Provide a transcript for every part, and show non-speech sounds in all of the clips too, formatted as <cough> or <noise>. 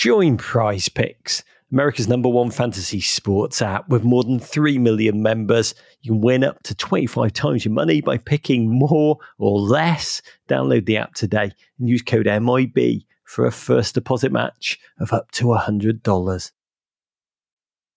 Join Prize Picks, America's number one fantasy sports app with more than 3 million members. You can win up to 25 times your money by picking more or less. Download the app today and use code MIB for a first deposit match of up to $100.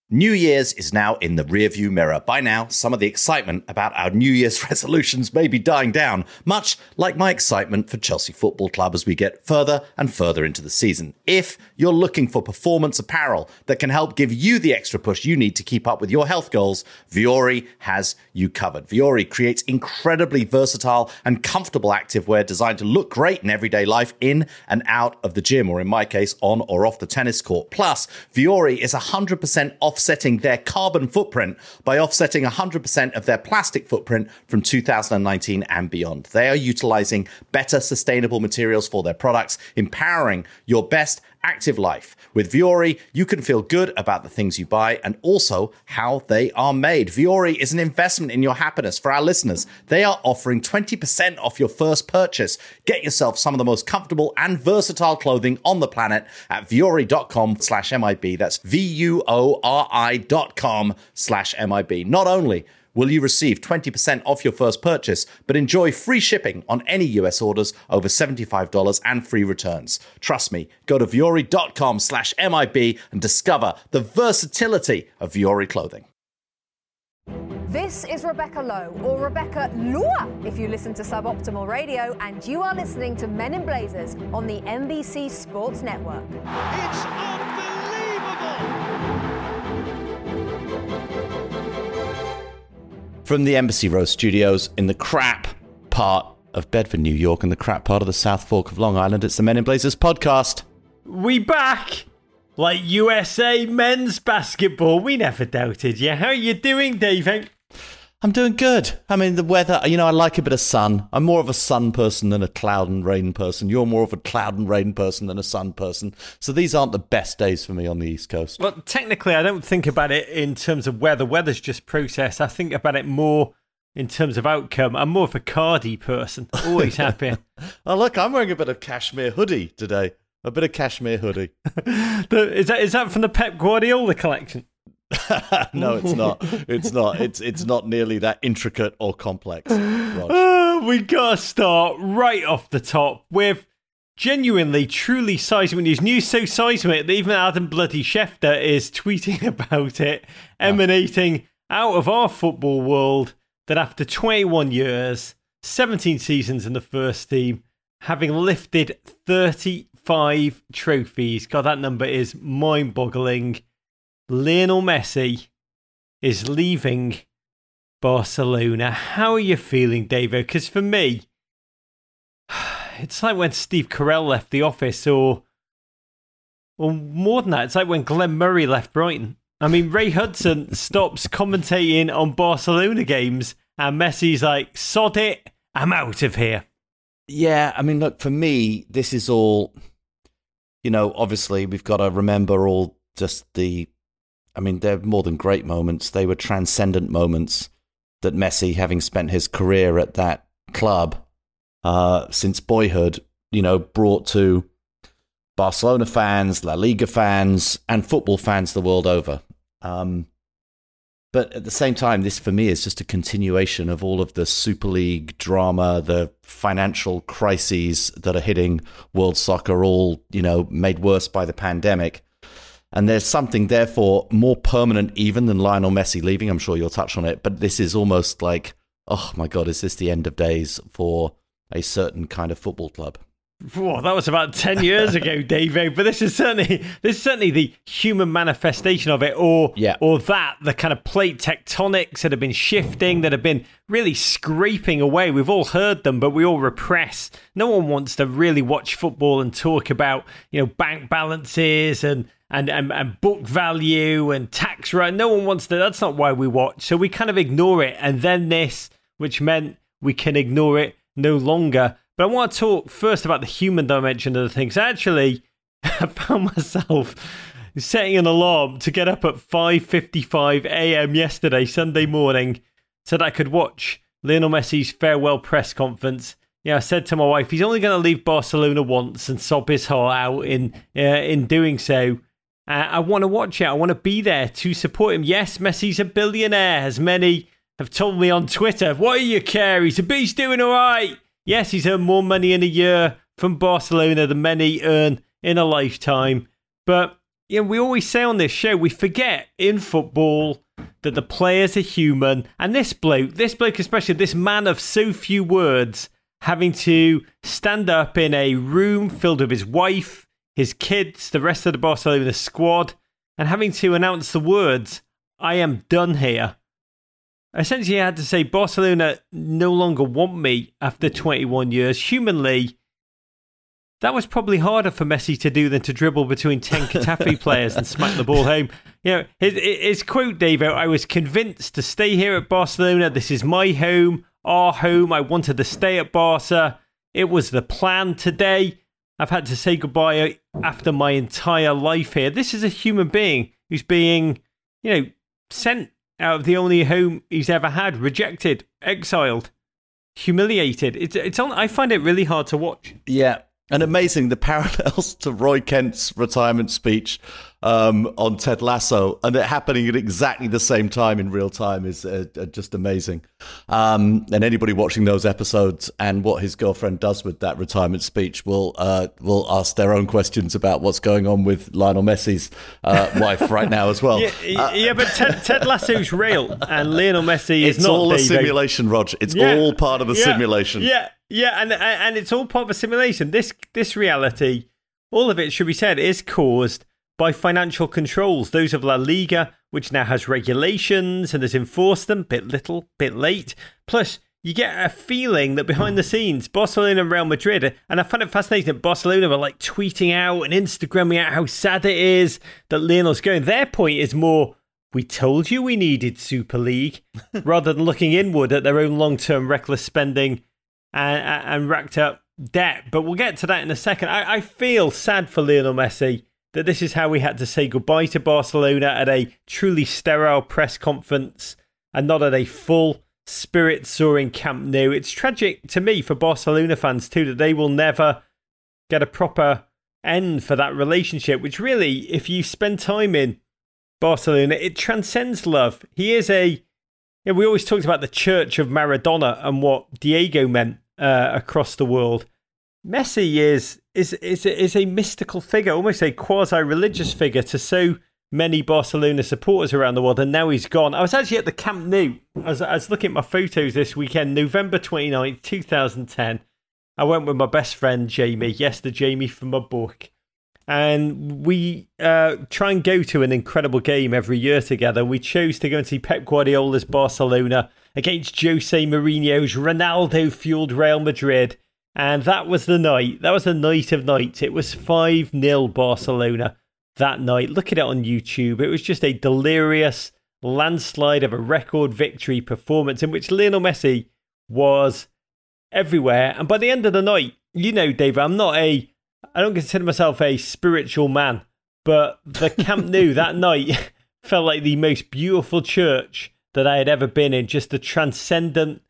New Year's is now in the rearview mirror. By now, some of the excitement about our New Year's <laughs> resolutions may be dying down, much like my excitement for Chelsea Football Club as we get further and further into the season. If you're looking for performance apparel that can help give you the extra push you need to keep up with your health goals, Vuori has you covered. Vuori creates incredibly versatile and comfortable activewear designed to look great in everyday life in and out of the gym, or in my case, on or off the tennis court. Plus, Vuori is 100% off offsetting their carbon footprint by offsetting 100% of their plastic footprint from 2019 and beyond. They are utilizing better sustainable materials for their products, empowering your best active life. With Vuori, you can feel good about the things you buy and also how they are made. Vuori is an investment in your happiness. For our listeners, they are offering 20% off your first purchase. Get yourself some of the most comfortable and versatile clothing on the planet at vuori.com slash MIB. That's V-U-O-R-I dot com slash MIB. Not only will you receive 20% off your first purchase, but enjoy free shipping on any US orders over $75 and free returns. Trust me, go to vuori.com slash MIB and discover the versatility of Vuori clothing. This is Rebecca Lowe, or Rebecca Lua, if you listen to Suboptimal Radio, and you are listening to Men in Blazers on the NBC Sports Network. It's From the Embassy Row studios in the crap part of Bedford, New York, and the crap part of the South Fork of Long Island, it's the Men in Blazers podcast. We back! Like USA men's basketball. We never doubted you. How you doing, Dave? I'm doing good. I mean, the weather, you know, I like a bit of sun. I'm more of a sun person than a cloud and rain person. You're more of a cloud and rain person than a sun person. So these aren't the best days for me on the East Coast. Well, technically, I don't think about it in terms of weather. Weather's just process. I think about it more in terms of outcome. I'm more of a cardi person. Always happy. <laughs> oh, look, I'm wearing a bit of cashmere hoodie today. A bit of cashmere hoodie. <laughs> is that is that from the Pep Guardiola collection? <laughs> no, it's not. It's not. It's it's not nearly that intricate or complex. Uh, <laughs> we gotta start right off the top with genuinely, truly seismic news. News so seismic that even Adam Bloody Schefter is tweeting <laughs> about it, emanating out of our football world. That after 21 years, 17 seasons in the first team, having lifted 35 trophies, God, that number is mind-boggling Lionel Messi is leaving Barcelona. How are you feeling, David? Because for me, <sighs> it's like when Steve Carell left the office, or or more than that, it's like when Glenn Murray left Brighton. I mean, Ray Hudson <laughs> stops commentating on Barcelona games, and Messi's like, "Sod it, I'm out of here." Yeah, I mean, look, for me, this is all. You know, obviously, we've got to remember all just the I mean, they're more than great moments. They were transcendent moments that Messi, having spent his career at that club uh, since boyhood, you know, brought to Barcelona fans, La Liga fans, and football fans the world over. Um, but at the same time, this for me is just a continuation of all of the Super League drama, the financial crises that are hitting world soccer, all you know, made worse by the pandemic. And there's something, therefore, more permanent even than Lionel Messi leaving. I'm sure you'll touch on it, but this is almost like, oh my God, is this the end of days for a certain kind of football club? Whoa, that was about ten years ago, <laughs> Dave. Eh? But this is certainly this is certainly the human manifestation of it, or yeah. or that the kind of plate tectonics that have been shifting, that have been really scraping away. We've all heard them, but we all repress. No one wants to really watch football and talk about you know bank balances and and, and, and book value and tax rate. No one wants to. That's not why we watch. So we kind of ignore it. And then this, which meant we can ignore it no longer. But I want to talk first about the human dimension of the things. Actually, <laughs> I found myself setting an alarm to get up at 5:55 a.m. yesterday, Sunday morning, so that I could watch Lionel Messi's farewell press conference Yeah, I said to my wife, he's only going to leave Barcelona once and sob his heart out in uh, in doing so. Uh, I want to watch it. I want to be there to support him. Yes, Messi's a billionaire, as many have told me on Twitter. What do you care? He's a beast doing all right. Yes, he's earned more money in a year from Barcelona than many earn in a lifetime. But you know, we always say on this show, we forget in football that the players are human. And this bloke, this bloke especially, this man of so few words, having to stand up in a room filled with his wife, his kids, the rest of the Barcelona squad, and having to announce the words, I am done here. Essentially, I had to say, Barcelona no longer want me after 21 years. Humanly, that was probably harder for Messi to do than to dribble between 10 <laughs> Getafe players and smack the ball home. You know, his, his quote, Dave, I was convinced to stay here at Barcelona. This is my home, our home. I wanted to stay at Barca. It was the plan today. I've had to say goodbye after my entire life here. This is a human being who's being, you know, sent out of the only home he's ever had, rejected, exiled, humiliated. It's it's on. I find it really hard to watch. Yeah, and amazing the <laughs> parallels to Roy Kent's retirement speech um, on Ted Lasso, and it happening at exactly the same time in real time is uh, uh, just amazing. Um, and anybody watching those episodes and what his girlfriend does with that retirement speech will uh, will ask their own questions about what's going on with Lionel Messi's uh, wife right now as well. <laughs> Yeah, uh, yeah but Ted, Ted, Lasso's real, and Lionel Messi is it's not. all a simulation, Roger. It's yeah, all part of the yeah, simulation. Yeah, yeah, and and it's all part of a simulation. This this reality, all of it should be said, is caused by financial controls, those of La Liga, which now has regulations and has enforced them, bit little, bit late. Plus, you get a feeling that behind the scenes, Barcelona and Real Madrid, and I find it fascinating that Barcelona were like tweeting out and Instagramming out how sad it is that Lionel's going. Their point is more, we told you we needed Super League, <laughs> rather than looking inward at their own long term reckless spending and, and, racked up debt. But we'll get to that in a second. I, I feel sad for Lionel Messi that this is how we had to say goodbye to Barcelona at a truly sterile press conference and not at a full spirit soaring Camp Nou. It's tragic to me for Barcelona fans too that they will never get a proper end for that relationship, which really, if you spend time in Barcelona, it transcends love. He is a. You know, we always talked about the church of Maradona and what Diego meant uh, across the world. Messi is is is is a mystical figure, almost a quasi-religious figure to so many Barcelona supporters around the world, and now he's gone. I was actually at the Camp Nou. I was, I was looking at my photos this weekend, November 29th, 2010. I went with my best friend, Jamie. Yes, the Jamie from my book. And we uh, try and go to an incredible game every year together. We chose to go and see Pep Guardiola's Barcelona against Jose Mourinho's Ronaldo fueled Real Madrid. And that was the night. That was the night of nights. It was 5 0 Barcelona that night. Look at it on YouTube. It was just a delirious landslide of a record victory performance in which Lionel Messi was everywhere. And by the end of the night, you know, David, I'm not a, I don't consider myself a spiritual man, but the Camp Nou <laughs> that night <laughs> felt like the most beautiful church that I had ever been in. Just the transcendent,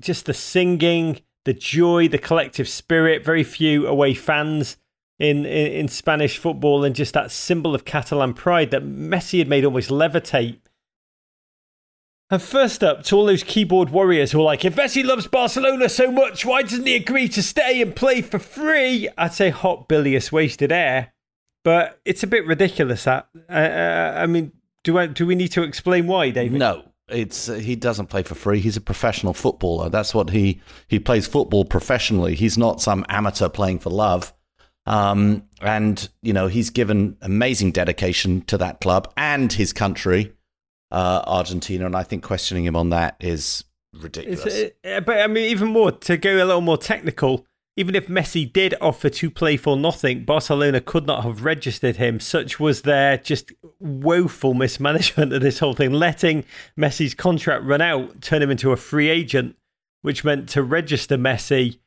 just the singing, the joy, the collective spirit. Very few away fans in, in, in Spanish football, and just that symbol of Catalan pride that Messi had made almost levitate. And first up, to all those keyboard warriors who are like, if Messi loves Barcelona so much, why doesn't he agree to stay and play for free? I'd say hot bilious wasted air, but it's a bit ridiculous. That uh, uh, I mean, do I, do we need to explain why, David? No, it's uh, he doesn't play for free. He's a professional footballer. That's what he he plays football professionally. He's not some amateur playing for love. Um, and you know he's given amazing dedication to that club and his country, uh, Argentina. And I think questioning him on that is ridiculous. It, uh, but I mean, even more to go a little more technical even if Messi did offer to play for nothing, Barcelona could not have registered him. Such was their just woeful mismanagement of this whole thing, letting Messi's contract run out, turn him into a free agent, which meant to register Messi,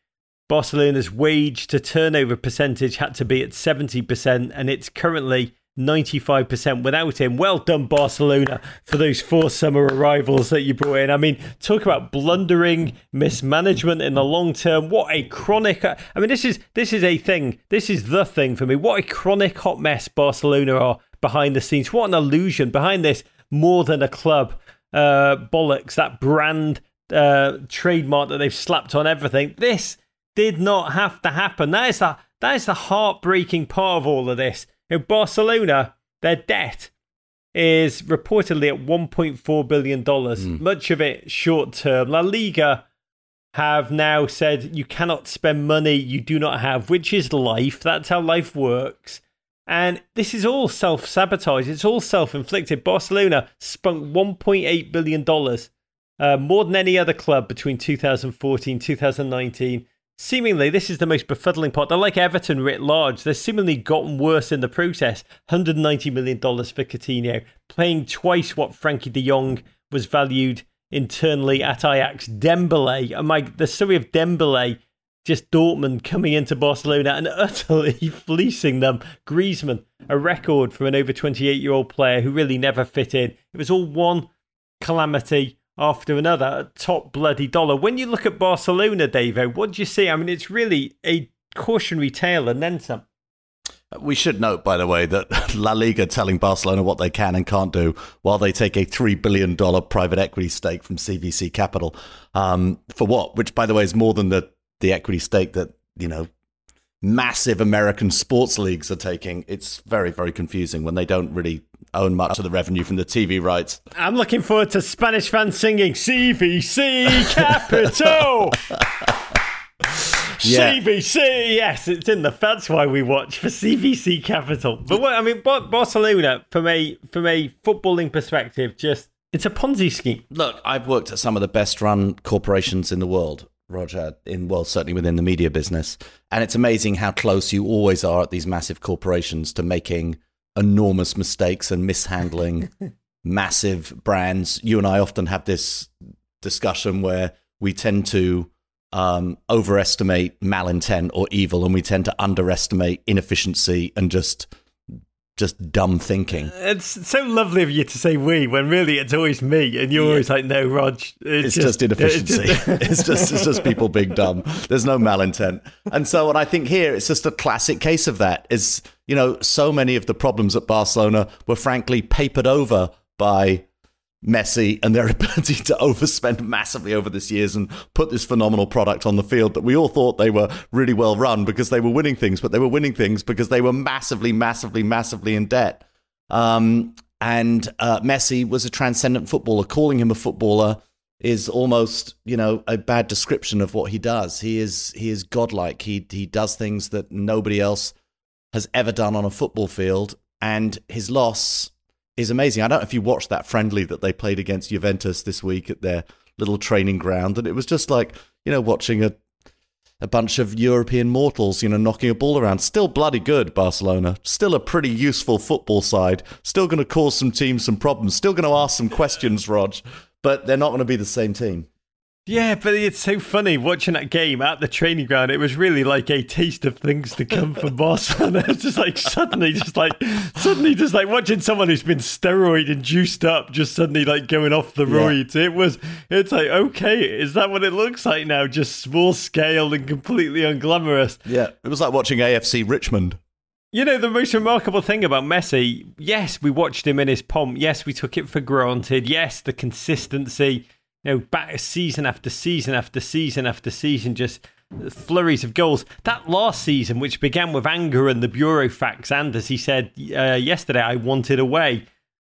Barcelona's wage to turnover percentage had to be at 70%, and it's currently 95% without him. Well done, Barcelona, for those four summer arrivals that you brought in. I mean, talk about blundering mismanagement in the long term. What a chronic. I mean, this is this is a thing. This is the thing for me. What a chronic hot mess Barcelona are behind the scenes. What an illusion behind this. More than a club uh, bollocks. That brand uh, trademark that they've slapped on everything. This did not have to happen. That is the that is the heartbreaking part of all of this. In Barcelona, their debt is reportedly at 1.4 billion dollars. Mm. Much of it short term. La Liga have now said you cannot spend money you do not have, which is life. That's how life works. And this is all self sabotage. It's all self inflicted. Barcelona spunk $1.8 billion, uh, more than any other club between 2014 2019 Seemingly, this is the most befuddling part. They're like Everton writ large. They've seemingly gotten worse in the process. $190 million for Coutinho, playing twice what Frenkie de Jong was valued internally at Ajax. Dembele, oh my, the story of Dembele, just Dortmund coming into Barcelona and <laughs> utterly fleecing them. Griezmann, a record from an over 28 year old player who really never fit in. It was all one calamity after another top bloody dollar. When you look at Barcelona, Davo, what do you see? I mean, it's really a cautionary tale and then some. We should note, by the way, that <laughs> La Liga telling Barcelona what they can and can't do while they take a $3 billion private equity stake from CVC Capital. Um, for what? Which, by the way, is more than the, the equity stake that, you know, massive American sports leagues are taking. It's very, very confusing when they don't really own much of the revenue from the TV rights. I'm looking forward to Spanish fans singing CVC <laughs> Capital. <laughs> yeah. CVC, yes, it's in the. That's why we watch for CVC Capital. But what I mean, Barcelona, from a from a footballing perspective, just it's a Ponzi scheme. Look, I've worked at some of the best run corporations in the world, Roger. In well, certainly within the media business, and it's amazing how close you always are at these massive corporations to making enormous mistakes and mishandling <laughs> massive brands. You and I often have this discussion where we tend to um, overestimate malintent or evil, and we tend to underestimate inefficiency and just just dumb thinking. It's so lovely of you to say we when really it's always me, and you're yeah. always like, no, Rog. It's, it's just, just, inefficiency. It's just, <laughs> it's just it's just people being dumb. There's no malintent, and so what I think here it's just a classic case of that. Is you know so many of the problems at Barcelona were frankly papered over by Messi and their <laughs> ability to overspend massively over this years and put this phenomenal product on the field that we all thought they were really well run because they were winning things, but they were winning things because they were massively, massively, massively in debt. Um, and uh, Messi was a transcendent footballer. Calling him a footballer is almost, you know, a bad description of what he does. He is he is godlike. He he does things that nobody else has ever done on a football field. And his loss is amazing. I don't know if you watched that friendly that they played against Juventus this week at their little training ground, and it was just like you know watching a a bunch of European mortals, you know, knocking a ball around. Still bloody good, Barcelona. Still a pretty useful football side. Still going to cause some teams some problems. Still going to ask some questions, Rog. But they're not going to be the same team. Yeah, but it's so funny watching that game at the training ground. It was really like a taste of things to come for <laughs> Barcelona. <laughs> It's just like suddenly, just like suddenly, just like watching someone who's been steroid and juiced up, just suddenly like going off the roids. Yeah. It was, it's like okay, is that what it looks like now? Just small scale and completely unglamorous. Yeah, it was like watching AFC Richmond. You know, the most remarkable thing about Messi, yes, we watched him in his pomp. Yes, we took it for granted. Yes, the consistency you know, back season after season after season after season, just flurries of goals. That last season, which began with anger and the burofax, and as he said uh, yesterday, I wanted away.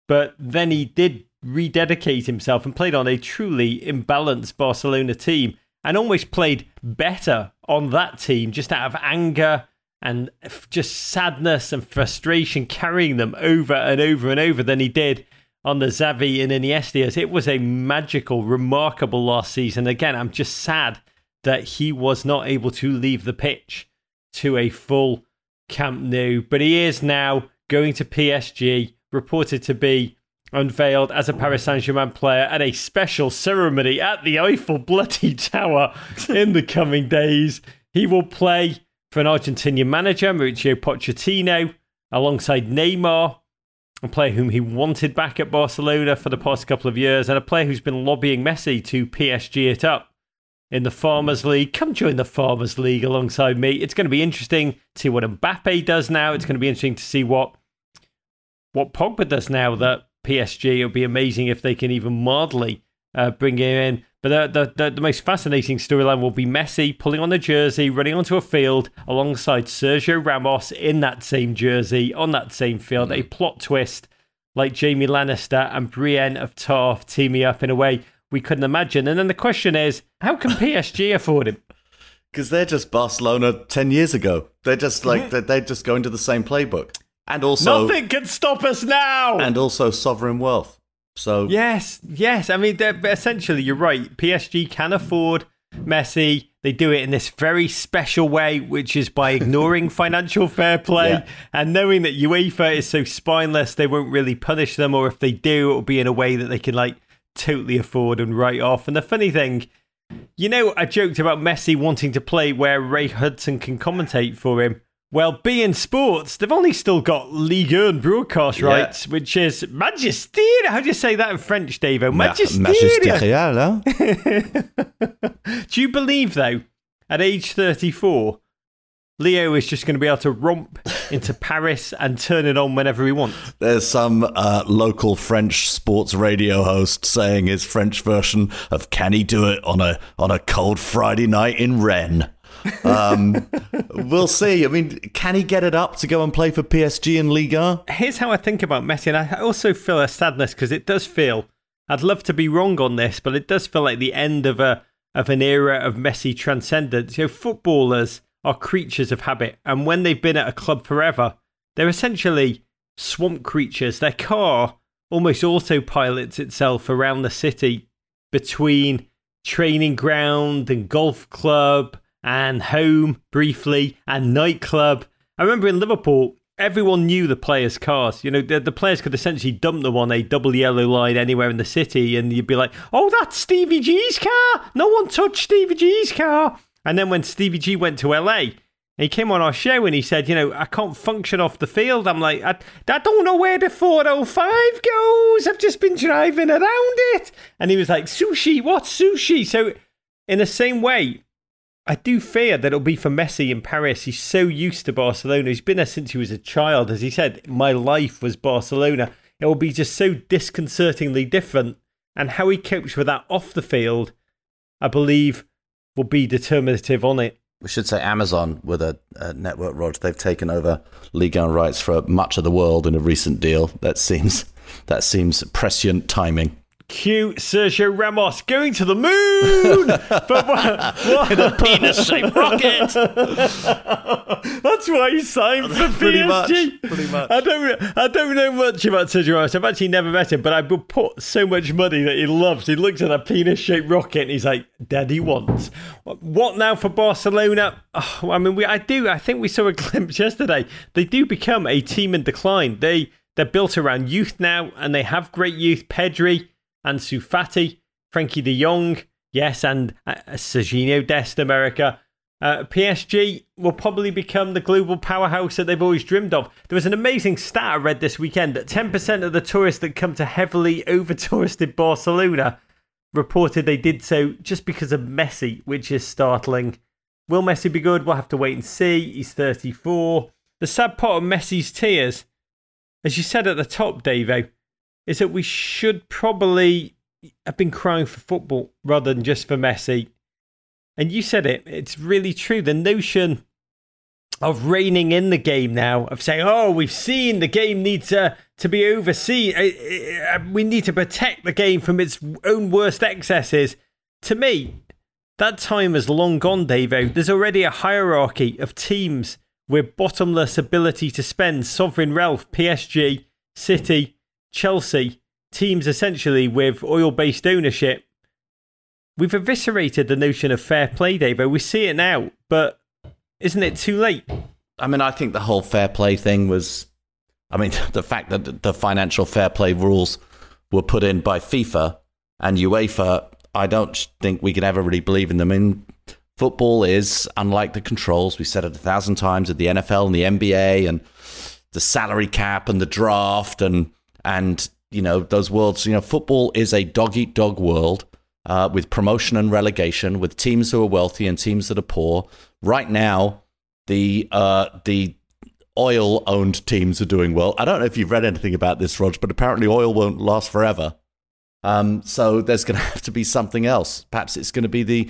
But then he did rededicate himself and played on a truly imbalanced Barcelona team and almost played better on that team just out of anger and just sadness and frustration carrying them over and over and over than he did on the Xavi and Iniestas. It was a magical, remarkable last season. Again, I'm just sad that he was not able to leave the pitch to a full Camp Nou, but he is now going to PSG, reported to be unveiled as a Paris Saint Germain player at a special ceremony at the Eiffel Bloody Tower <laughs> in the coming days. He will play for an Argentinian manager, Mauricio Pochettino, alongside Neymar, a player whom he wanted back at Barcelona for the past couple of years, and a player who's been lobbying Messi to PSG it up in the Farmers League. Come join the Farmers League alongside me. It's going to be interesting to see what Mbappe does now. It's going to be interesting to see what what Pogba does now that PSG. It would be amazing if they can even mildly uh, bring him in. But the, the, the most fascinating storyline will be Messi pulling on the jersey, running onto a field alongside Sergio Ramos in that same jersey, on that same field. A plot twist like Jamie Lannister and Brienne of Tarth teaming up in a way we couldn't imagine. And then the question is, how can PSG afford him? <laughs> Because they're just Barcelona 10 years ago. They're just like, mm-hmm. they just go into the same playbook. And also, nothing can stop us now. And also, sovereign wealth. So yes, yes. I mean, essentially, you're right. PSG can afford Messi. They do it in this very special way, which is by ignoring <laughs> financial fair play yeah. and knowing that UEFA is so spineless, they won't really punish them, or if they do, it'll be in a way that they can like totally afford and write off. And the funny thing, you know, I joked about Messi wanting to play where Ray Hudson can commentate for him. Well, beIN Sports, they've only still got Ligue 1 broadcast rights, yeah. which is Magister. How do you say that in French, Davo? Magister. Magisterial, huh? <laughs> do you believe, though, at age 34, Leo is just going to be able to romp into Paris and turn it on whenever he wants. There's some uh, local French sports radio host saying his French version of "Can he do it on a on a cold Friday night in Rennes?" Um, we'll see. I mean, can he get it up to go and play for PSG in Liga? Here's how I think about Messi, and I also feel a sadness because it does feel. I'd love to be wrong on this, but it does feel like the end of a of an era of Messi transcendence. You know, footballers are creatures of habit, and when they've been at a club forever, they're essentially swamp creatures. Their car almost autopilots itself around the city between training ground and golf club and home briefly and nightclub. I remember in Liverpool, everyone knew the players' cars. You know, the, the players could essentially dump them on a double yellow line anywhere in the city, and you'd be like, "Oh, that's Stevie G's car. No one touched Stevie G's car." And then when Stevie G went to LA, he came on our show and he said, you know, I can't function off the field. I'm like, I, I don't know where the 405 goes. I've just been driving around it. And he was like, sushi, what sushi? So, in the same way, I do fear that it'll be for Messi in Paris. He's so used to Barcelona. He's been there since he was a child. As he said, my life was Barcelona. It will be just so disconcertingly different. And how he copes with that off the field, I believe, will be determinative on it. We should say Amazon with a, a network, Rog. They've taken over Ligue 1 rights for much of the world in a recent deal. That seems that seems prescient timing. Cute Sergio Ramos going to the moon but what, what? in a penis-shaped rocket. <laughs> That's why he signed for <laughs> pretty PSG. Much, pretty much. I don't, I don't know much about Sergio Ramos. I've actually never met him, but I would put so much money that he loves. He looks at a penis-shaped rocket and he's like, "Daddy wants." What now for Barcelona? Oh, I mean, we, I do. I think we saw a <laughs> glimpse yesterday. They do become a team in decline. They they're built around youth now, and they have great youth. Pedri Ansu Fati, Frenkie de Jong, yes, and uh, Dest America. Uh, PSG will probably become the global powerhouse that they've always dreamed of. There was an amazing stat I read this weekend that 10% of the tourists that come to heavily <laughs> over touristed Barcelona reported they did so just because of Messi, which is startling. Will Messi be good? We'll have to wait and see. He's 34. The sad part of Messi's tears, as you said at the top, Davo, is that we should probably have been crying for football rather than just for Messi. And you said it, it's really true. The notion of reining in the game now, of saying, oh, we've seen the game needs uh, to be overseen. Uh, uh, we need to protect the game from its own worst excesses. To me, that time is long gone, Davo. There's already a hierarchy of teams with bottomless ability to spend. Sovereign Ralph, PSG, City, Chelsea, teams essentially with oil based ownership, we've eviscerated the notion of fair play, Dave. We see it now, but isn't it too late? I mean, I think the whole fair play thing was. I mean, <laughs> the fact that the financial fair play rules were put in by FIFA and UEFA, I don't think we can ever really believe in them. I mean, football is unlike the controls. We said it a thousand times at the NFL and the NBA, and the salary cap and the draft and and you know those worlds. You know, football is a dog eat dog world uh, with promotion and relegation, with teams who are wealthy and teams that are poor. Right now, the uh, the oil owned teams are doing well. I don't know if you've read anything about this, Rog, but apparently oil won't last forever. Um, so there's going <laughs> to have to be something else. Perhaps it's going to be the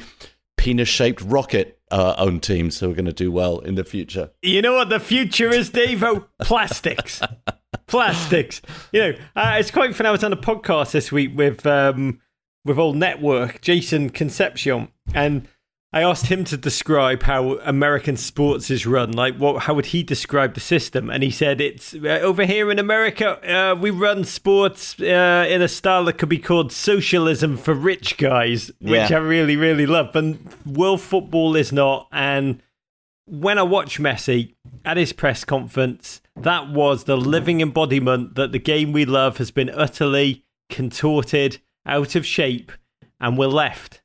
penis shaped rocket uh, owned teams who are going to do well in the future. You know what the future is, Davo? Plastics. <laughs> Plastics. You know, uh, it's quite fun. I was on a podcast this week with um, with old network Jason Concepcion, and I asked him to describe how American sports is run. Like, what? How would he describe the system? And he said it's uh, over here in America. Uh, we run sports uh, in a style that could be called socialism for rich guys, which Yeah. I really, really love. But world football is not. And when I watch Messi at his press conference, that was the living embodiment that the game we love has been utterly contorted, out of shape, and we're left.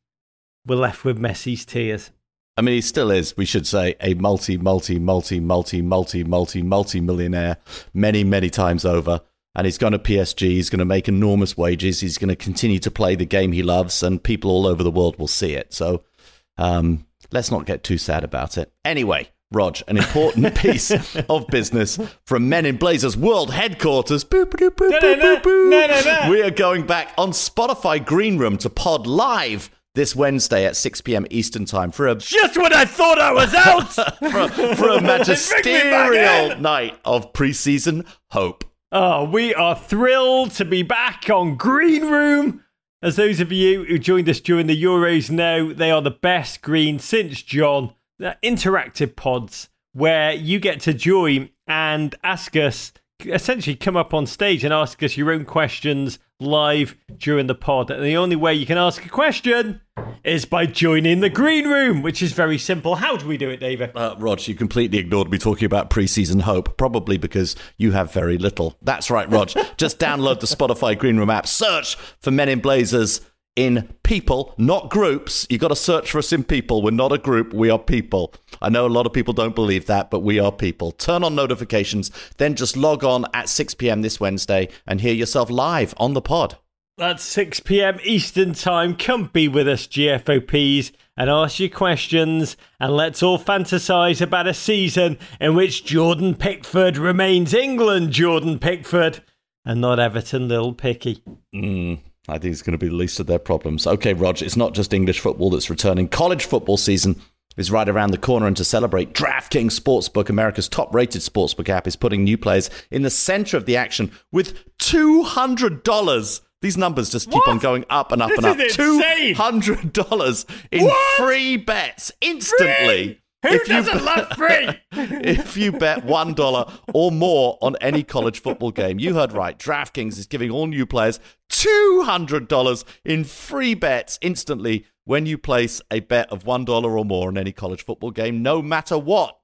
We're left with Messi's tears. I mean, he still is, we should say, a multi, multi, multi, multi, multi, multi, multi millionaire many, many times over. And he's gone to PSG. He's going to make enormous wages. He's going to continue to play the game he loves, and people all over the world will see it. So um, let's not get too sad about it. Anyway, Rog, an important <laughs> piece of business from Men in Blazers World Headquarters. Boop, boop, boop, No, no, boop, no. boop, boop. No, no, no. We are going back on Spotify Green Room to pod live this Wednesday at 6 p.m. Eastern Time for a Just when I thought I was out! <laughs> for, for a <laughs> magisterial night of preseason hope. oh, we are thrilled to be back on Green Room. As those of you who joined us during the Euros know, they are the best green since John. They're interactive pods where you get to join and ask us, essentially come up on stage and ask us your own questions live during the pod. And the only way you can ask a question is by joining the green room, which is very simple. How do we do it, David? Uh, Rog, you completely ignored me talking about preseason hope, probably because you have very little. That's right, Rog. <laughs> Just download the Spotify Green Room app, search for Men in Blazers in people, not groups. You've got to search for us in people. We're not a group, we are people. I know a lot of people don't believe that, but we are people. Turn on notifications, then just log on at 6 p.m. this Wednesday and hear yourself live on the pod. That's 6 p.m. Eastern Time. Come be with us, GFOPs, and ask your questions. And let's all fantasize about a season in which Jordan Pickford remains England Jordan Pickford and not Everton Little Picky. Hmm. I think it's going to be the least of their problems. Okay, Rog, it's not just English football that's returning. College football season is right around the corner, and to celebrate, DraftKings Sportsbook, America's top rated sportsbook app, is putting new players in the center of the action with $200. These numbers just keep What? on going up and up This and up. is $200 in What? free bets instantly. Who If doesn't love free? <laughs> if you bet $1 or more on any college football game. You heard right. DraftKings is giving all new players $200 in free bets instantly when you place a bet of $1 or more on any college football game, no matter what.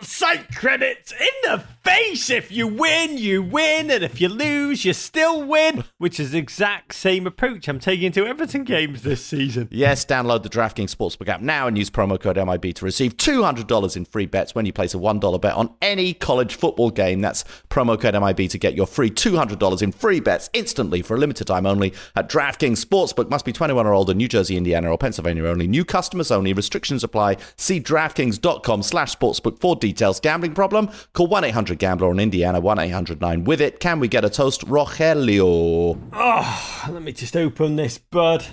Site credits in the face. If you win, you win, and if you lose, you still win. Which is the exact same approach I'm taking to Everton games this season. Yes, download the DraftKings Sportsbook app now and use promo code MIB to receive $200 in free bets when you place a $1 bet on any college football game. That's promo code MIB to get your free $200 in free bets instantly for a limited time only at DraftKings Sportsbook. Must be 21 or older, New Jersey, Indiana, or Pennsylvania only. New customers only. Restrictions apply. See DraftKings.com slash sportsbook for details. Gambling problem? Call 1-800-GAMBLER on Indiana, 1-800-9 with it. Can we get a toast? Rogelio. Oh, let me just open this bud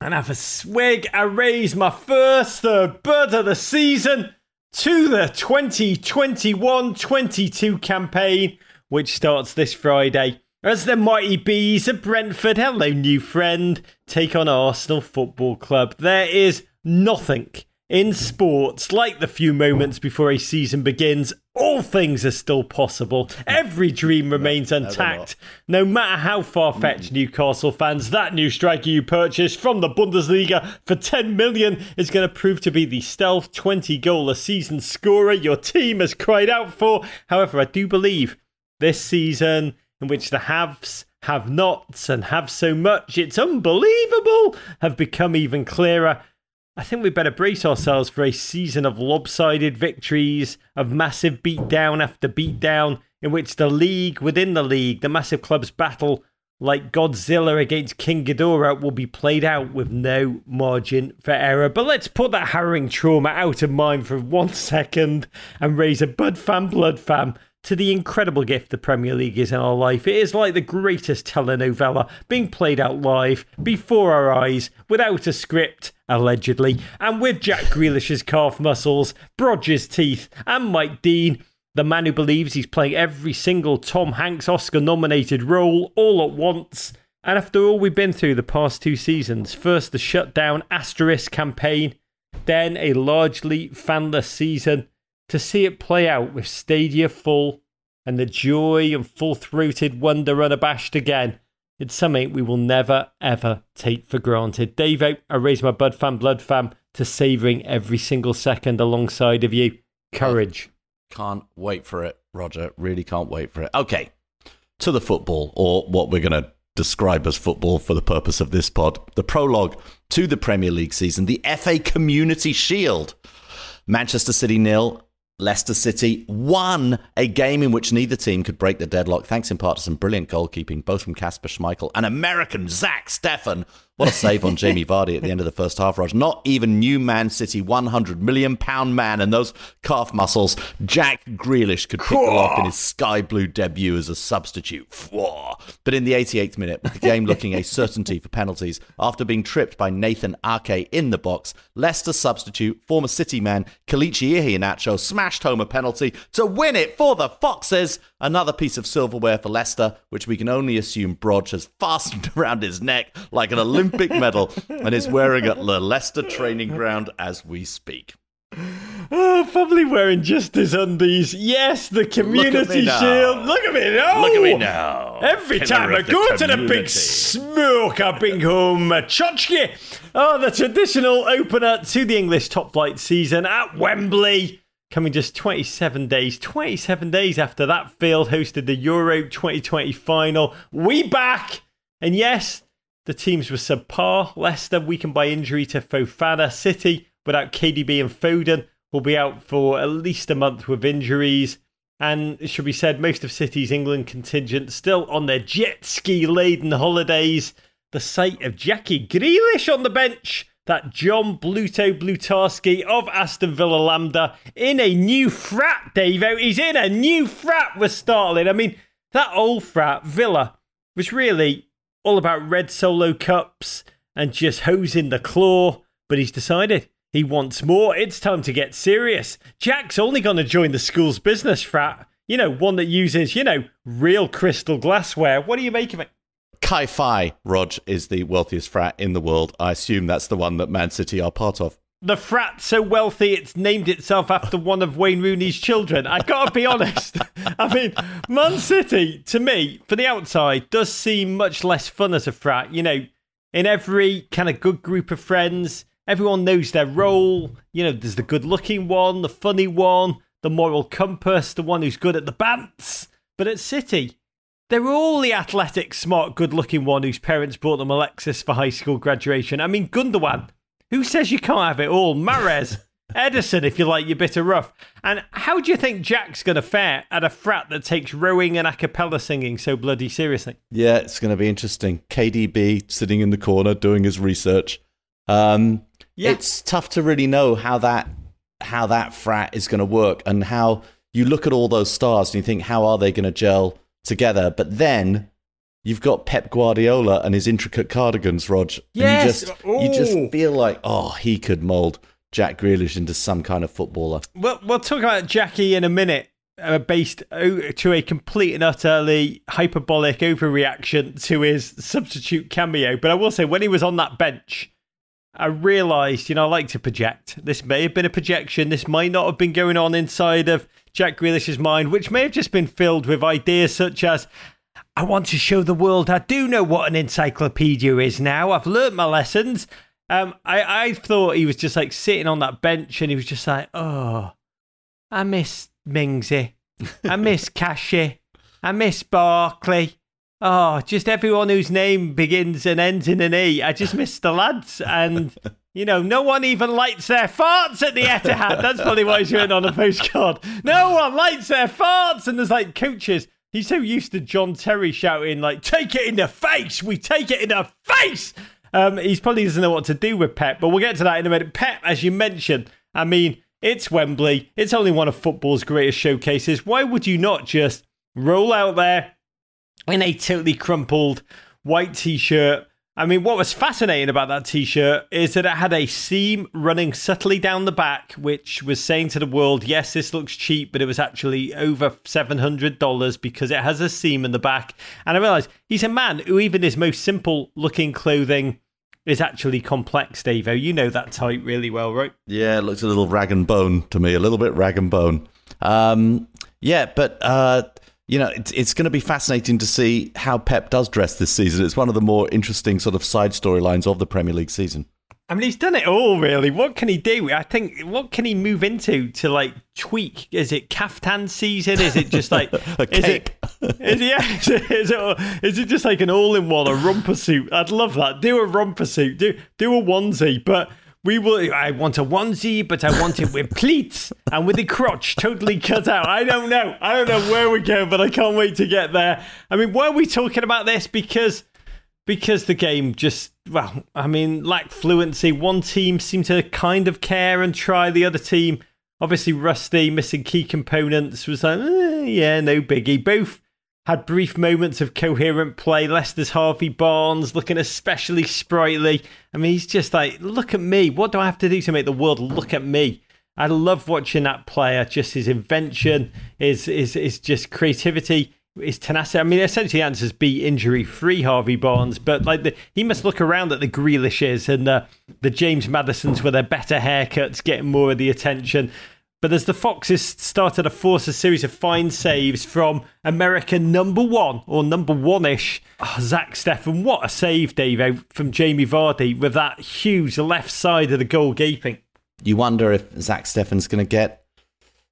and have a swig. I raise my first uh, bud of the season to the 2021 22 campaign, which starts this Friday. As the mighty bees of Brentford, hello, new friend, take on Arsenal Football Club. There is nothing in sports like the few moments before a season begins. All things are still possible. Every dream remains intact. No matter how far fetched Newcastle fans, that new striker you purchased from the Bundesliga for 10 million is going to prove to be the stealth 20 goal a season scorer your team has cried out for. However, I do believe this season in which the haves, have nots, and have so much, it's unbelievable, have become even clearer. I think we'd better brace ourselves for a season of lopsided victories, of massive beatdown after beatdown, in which the league within the league, the massive clubs battle like Godzilla against King Ghidorah will be played out with no margin for error. But let's put that harrowing trauma out of mind for one <laughs> second and raise a Bud Fam Blood Fam to the incredible gift the Premier League is in our life. It is like the greatest telenovela being played out live before our eyes without a script, allegedly, and with Jack Grealish's calf muscles, Brodge's teeth, and Mike Dean. The man who believes he's playing every single Tom Hanks Oscar nominated role all at once. And after all we've been through the past two seasons, first the shutdown asterisk campaign, then a largely fanless season, to see it play out with stadia full and the joy and full throated wonder unabashed again, it's something we will never ever take for granted. Dave, I raise my Bud Fam Blood Fam to savouring every single second alongside of you. Courage. Can't wait for it, Roger. Really can't wait for it. Okay, to the football, or what we're going to describe as football for the purpose of this pod. The prologue to the Premier League season, the FA Community Shield. Manchester City nil, Leicester City won a game in which neither team could break the deadlock, thanks in part to some brilliant goalkeeping, both from Kasper Schmeichel and American Zach Steffen. What a save on Jamie Vardy at the end of the first half, Raj. Not even new Man City, £100 million man and those calf muscles, Jack Grealish could pick them off in his sky blue debut as a substitute. But in the 88th minute, with the game looking a certainty for penalties, after being tripped by Nathan Ake in the box, Leicester substitute, former City man Kelechi Iheanacho smashed home a penalty to win it for the Foxes. Another piece of silverware for Leicester, which we can only assume Brodge has fastened <laughs> around his neck like an <laughs> Olympic medal and is wearing at the Leicester training ground as we speak. Oh, probably wearing just his undies. Yes, the community now. shield. Look at me now. Look at me now. Every Pillar time I go to the big smoke, I bring home a tchotchke. Oh, the traditional opener to the English top flight season at Wembley. Coming just 27 days, 27 days after that field hosted the Euro 2020 final. We back. And yes, the teams were subpar. Leicester weakened by injury to Fofana. City without KDB and Foden will be out for at least a month with injuries. And it should be said, most of City's England contingent still on their jet ski laden holidays. The sight of Jackie Grealish on the bench, that John Bluto Blutarski of Aston Villa Lambda in a new frat, Davo. He's in a new frat with startling. I mean, that old frat, Villa, was really all about red solo cups and just hosing the claw. But he's decided he wants more. It's time to get serious. Jack's only going to join the school's business frat. You know, one that uses, you know, real crystal glassware. What do you make of it? Kai Fi, Rog, is the wealthiest frat in the world. I assume that's the one that Man City are part of. The frat so wealthy it's named itself after one of Wayne Rooney's children. I gotta be honest. <laughs> I mean, Man City, to me, from the outside, does seem much less fun as a frat. You know, in every kind of good group of friends, everyone knows their role. You know, there's the good looking one, the funny one, the moral compass, the one who's good at the bants. But at City, they're all the athletic, smart, good looking one whose parents bought them Alexis for high school graduation. I mean, Gundogan. Who says you can't have it all? Mahrez, <laughs> Ederson, if you like your bit of rough. And how do you think Jack's going to fare at a frat that takes rowing and a cappella singing so bloody seriously? Yeah, it's going to be interesting. KDB sitting in the corner doing his research. Um, Yeah. It's tough to really know how that how that frat is going to work and how you look at all those stars and you think how are they going to gel together. But then you've got Pep Guardiola and his intricate cardigans, Rog. Yes. And you just you just feel like oh he could mold Jack Grealish into some kind of footballer. Well, we'll talk about Jackie in a minute, uh, based to a complete and utterly hyperbolic overreaction to his substitute cameo. But I will say, when he was on that bench, I realised, you know, I like to project. This may have been a projection. This might not have been going on inside of Jack Grealish's mind, which may have just been filled with ideas such as, I want to show the world I do know what an encyclopedia is now. I've learnt my lessons. Um, I, I thought he was just like sitting on that bench and he was just like, oh, I miss Mingsy. <laughs> I miss Cashy. I miss Barkley. Oh, just everyone whose name begins and ends in an E. I just miss the lads. And You know, no one even lights their farts at the Etihad. That's probably what he's written on a postcard. No one lights their farts. And there's like coaches. He's so used to John Terry shouting, like, take it in the face. We take it in the face. Um, he's probably doesn't know what to do with Pep, but we'll get to that in a minute. Pep, as you mentioned, I mean, it's Wembley. It's only one of football's greatest showcases. Why would you not just roll out there in a totally crumpled white t shirt? I mean, what was fascinating about that t shirt is that it had a seam running subtly down the back, which was saying to the world, yes, this looks cheap, but it was actually over $700 because it has a seam in the back. And I realized he's a man who, even his most simple looking clothing, is actually complex, Davo. You know that type really well, right? Yeah, it looks a little rag and bone to me, a little bit rag and bone. Um, yeah, but uh, you know, it's, it's going to be fascinating to see how Pep does dress this season. It's one of the more interesting sort of side storylines of the Premier League season. I mean, he's done it all, really. What can he do? I think, what can he move into to like tweak? Is it caftan season? Is it just like <laughs> a is cape? It, <laughs> is, it, yeah, is, it, is, it, is it just like an all-in-one, a romper suit? I'd love that. Do a romper suit. Do do a onesie, but we will. I want a onesie, but I want it with <laughs> pleats and with the crotch totally cut out. I don't know. I don't know where we're going, but I can't wait to get there. I mean, why are we talking about this? Because because the game just well, I mean, lacked fluency. One team seemed to kind of care and try. The other team, obviously rusty, missing key components, was like, eh, yeah, no biggie. Both had brief moments of coherent play. Leicester's Harvey Barnes looking especially sprightly. I mean, he's just like, look at me. What do I have to do to make the world look at me? I love watching that player. Just his invention, his is is just creativity, his tenacity. I mean, essentially, the answer is be injury free, Harvey Barnes. But like, the, he must look around at the Grealishes and the the James Maddisons with their better haircuts, getting more of the attention. But as the Foxes started to force a series of fine saves from American number one or number one ish, oh, Zach Steffen, what a save, Dave, from Jamie Vardy with that huge left side of the goal gaping. You wonder if Zach Steffen's going to get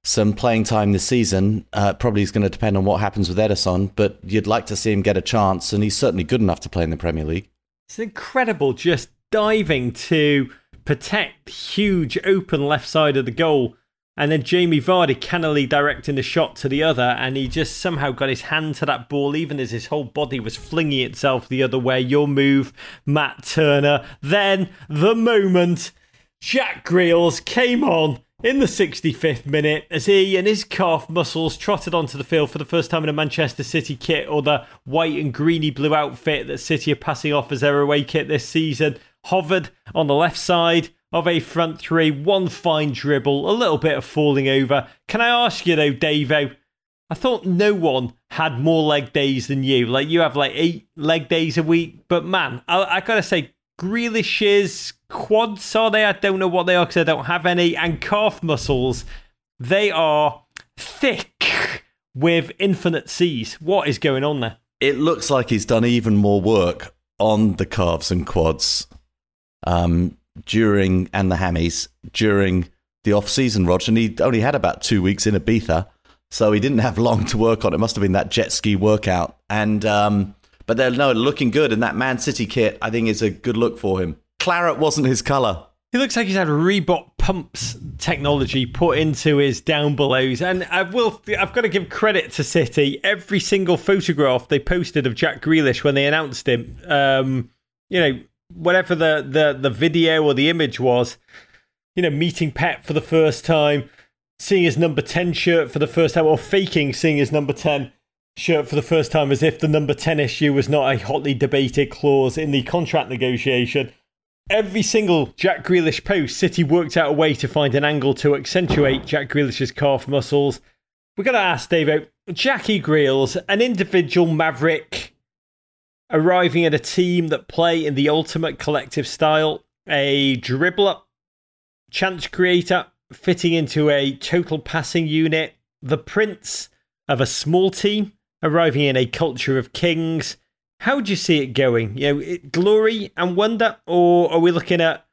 some playing time this season. Uh, probably is going to depend on what happens with Ederson, but you'd like to see him get a chance, and he's certainly good enough to play in the Premier League. It's incredible just diving to protect huge open left side of the goal and then Jamie Vardy cannily directing the shot to the other, and he just somehow got his hand to that ball, even as his whole body was flinging itself the other way. Your move, Matt Turner. Then the moment Jack Grealish came on in the 65th minute as he and his calf muscles trotted onto the field for the first time in a Manchester City kit or the white and greeny blue outfit that City are passing off as their away kit this season. Hovered on the left side of a front three, one fine dribble, a little bit of falling over. Can I ask you though, Davo? I thought no one had more leg days than you. Like you have like eight leg days a week, but man, I, I gotta say, Grealish's quads are they? I don't know what they are because I don't have any, and calf muscles, they are thick with infinite C's. What is going on there? It looks like he's done even more work on the calves and quads. Um, during and the hammies during the off season, Roger. And he only had about two weeks in Ibiza, so he didn't have <laughs> long to work on. It must have been that jet ski workout. And um, but they're no looking good, and that Man City kit I think is a good look for him. Claret wasn't his colour. He looks like he's had Reebok pumps technology put into his down belows, and I will. I've got to give credit to City. Every single photograph they posted of Jack Grealish when they announced him, um, you know, whatever the, the, the video or the image was, you know, meeting Pep for the first time, seeing his number 10 shirt for the first time, or faking seeing his number 10 shirt for the first time as if the number 10 issue was not a hotly debated clause in the contract negotiation. Every single Jack Grealish post, City worked out a way to find an angle to accentuate Jack Grealish's calf muscles. We're going to ask Dave Jack Grealish, an individual maverick arriving at a team that play in the ultimate collective style, a dribbler, chance creator, fitting into a total passing unit, the prince of a small team, arriving in a culture of kings. How do you see it going? You know, glory and wonder, or are we looking at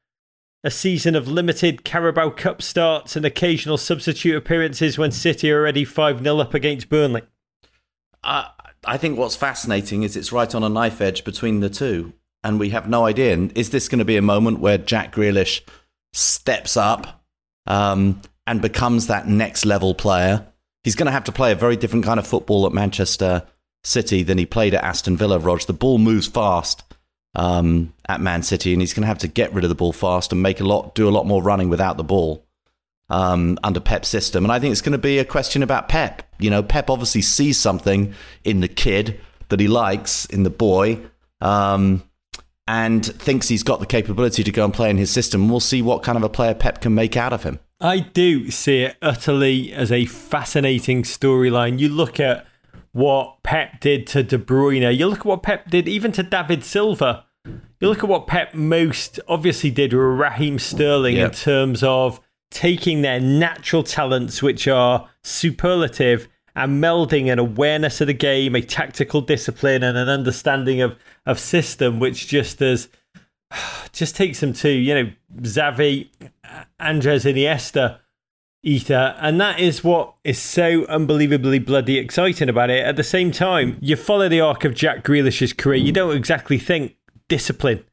a season of limited Carabao Cup starts and occasional substitute appearances when City are already 5 0 up against Burnley? Uh, I think what's fascinating is it's right on a knife edge between the two. and we have no idea. And is this going to be a moment where Jack Grealish steps up um, and becomes that next level player? He's going to have to play a very different kind of football at Manchester City than he played at Aston Villa. Rog, the ball moves fast um, at Man City, and he's going to have to get rid of the ball fast and make a lot, do a lot more running without the ball um, under Pep's system. And I think it's going to be a question about Pep. You know, Pep obviously sees something in the kid that he likes in the boy. Um, and thinks he's got the capability to go and play in his system. We'll see what kind of a player Pep can make out of him. I do see it utterly as a fascinating storyline. You look at what Pep did to De Bruyne, you look at what Pep did even to David Silva. You look at what Pep most obviously did with Raheem Sterling yep. in terms of taking their natural talents, which are superlative, and melding an awareness of the game, a tactical discipline, and an understanding of of system, which just as <sighs> just takes them to you know Xavi, Andres Iniesta, ether, and that is what is so unbelievably bloody exciting about it. At the same time, you follow the arc of Jack Grealish's career, you don't exactly think discipline,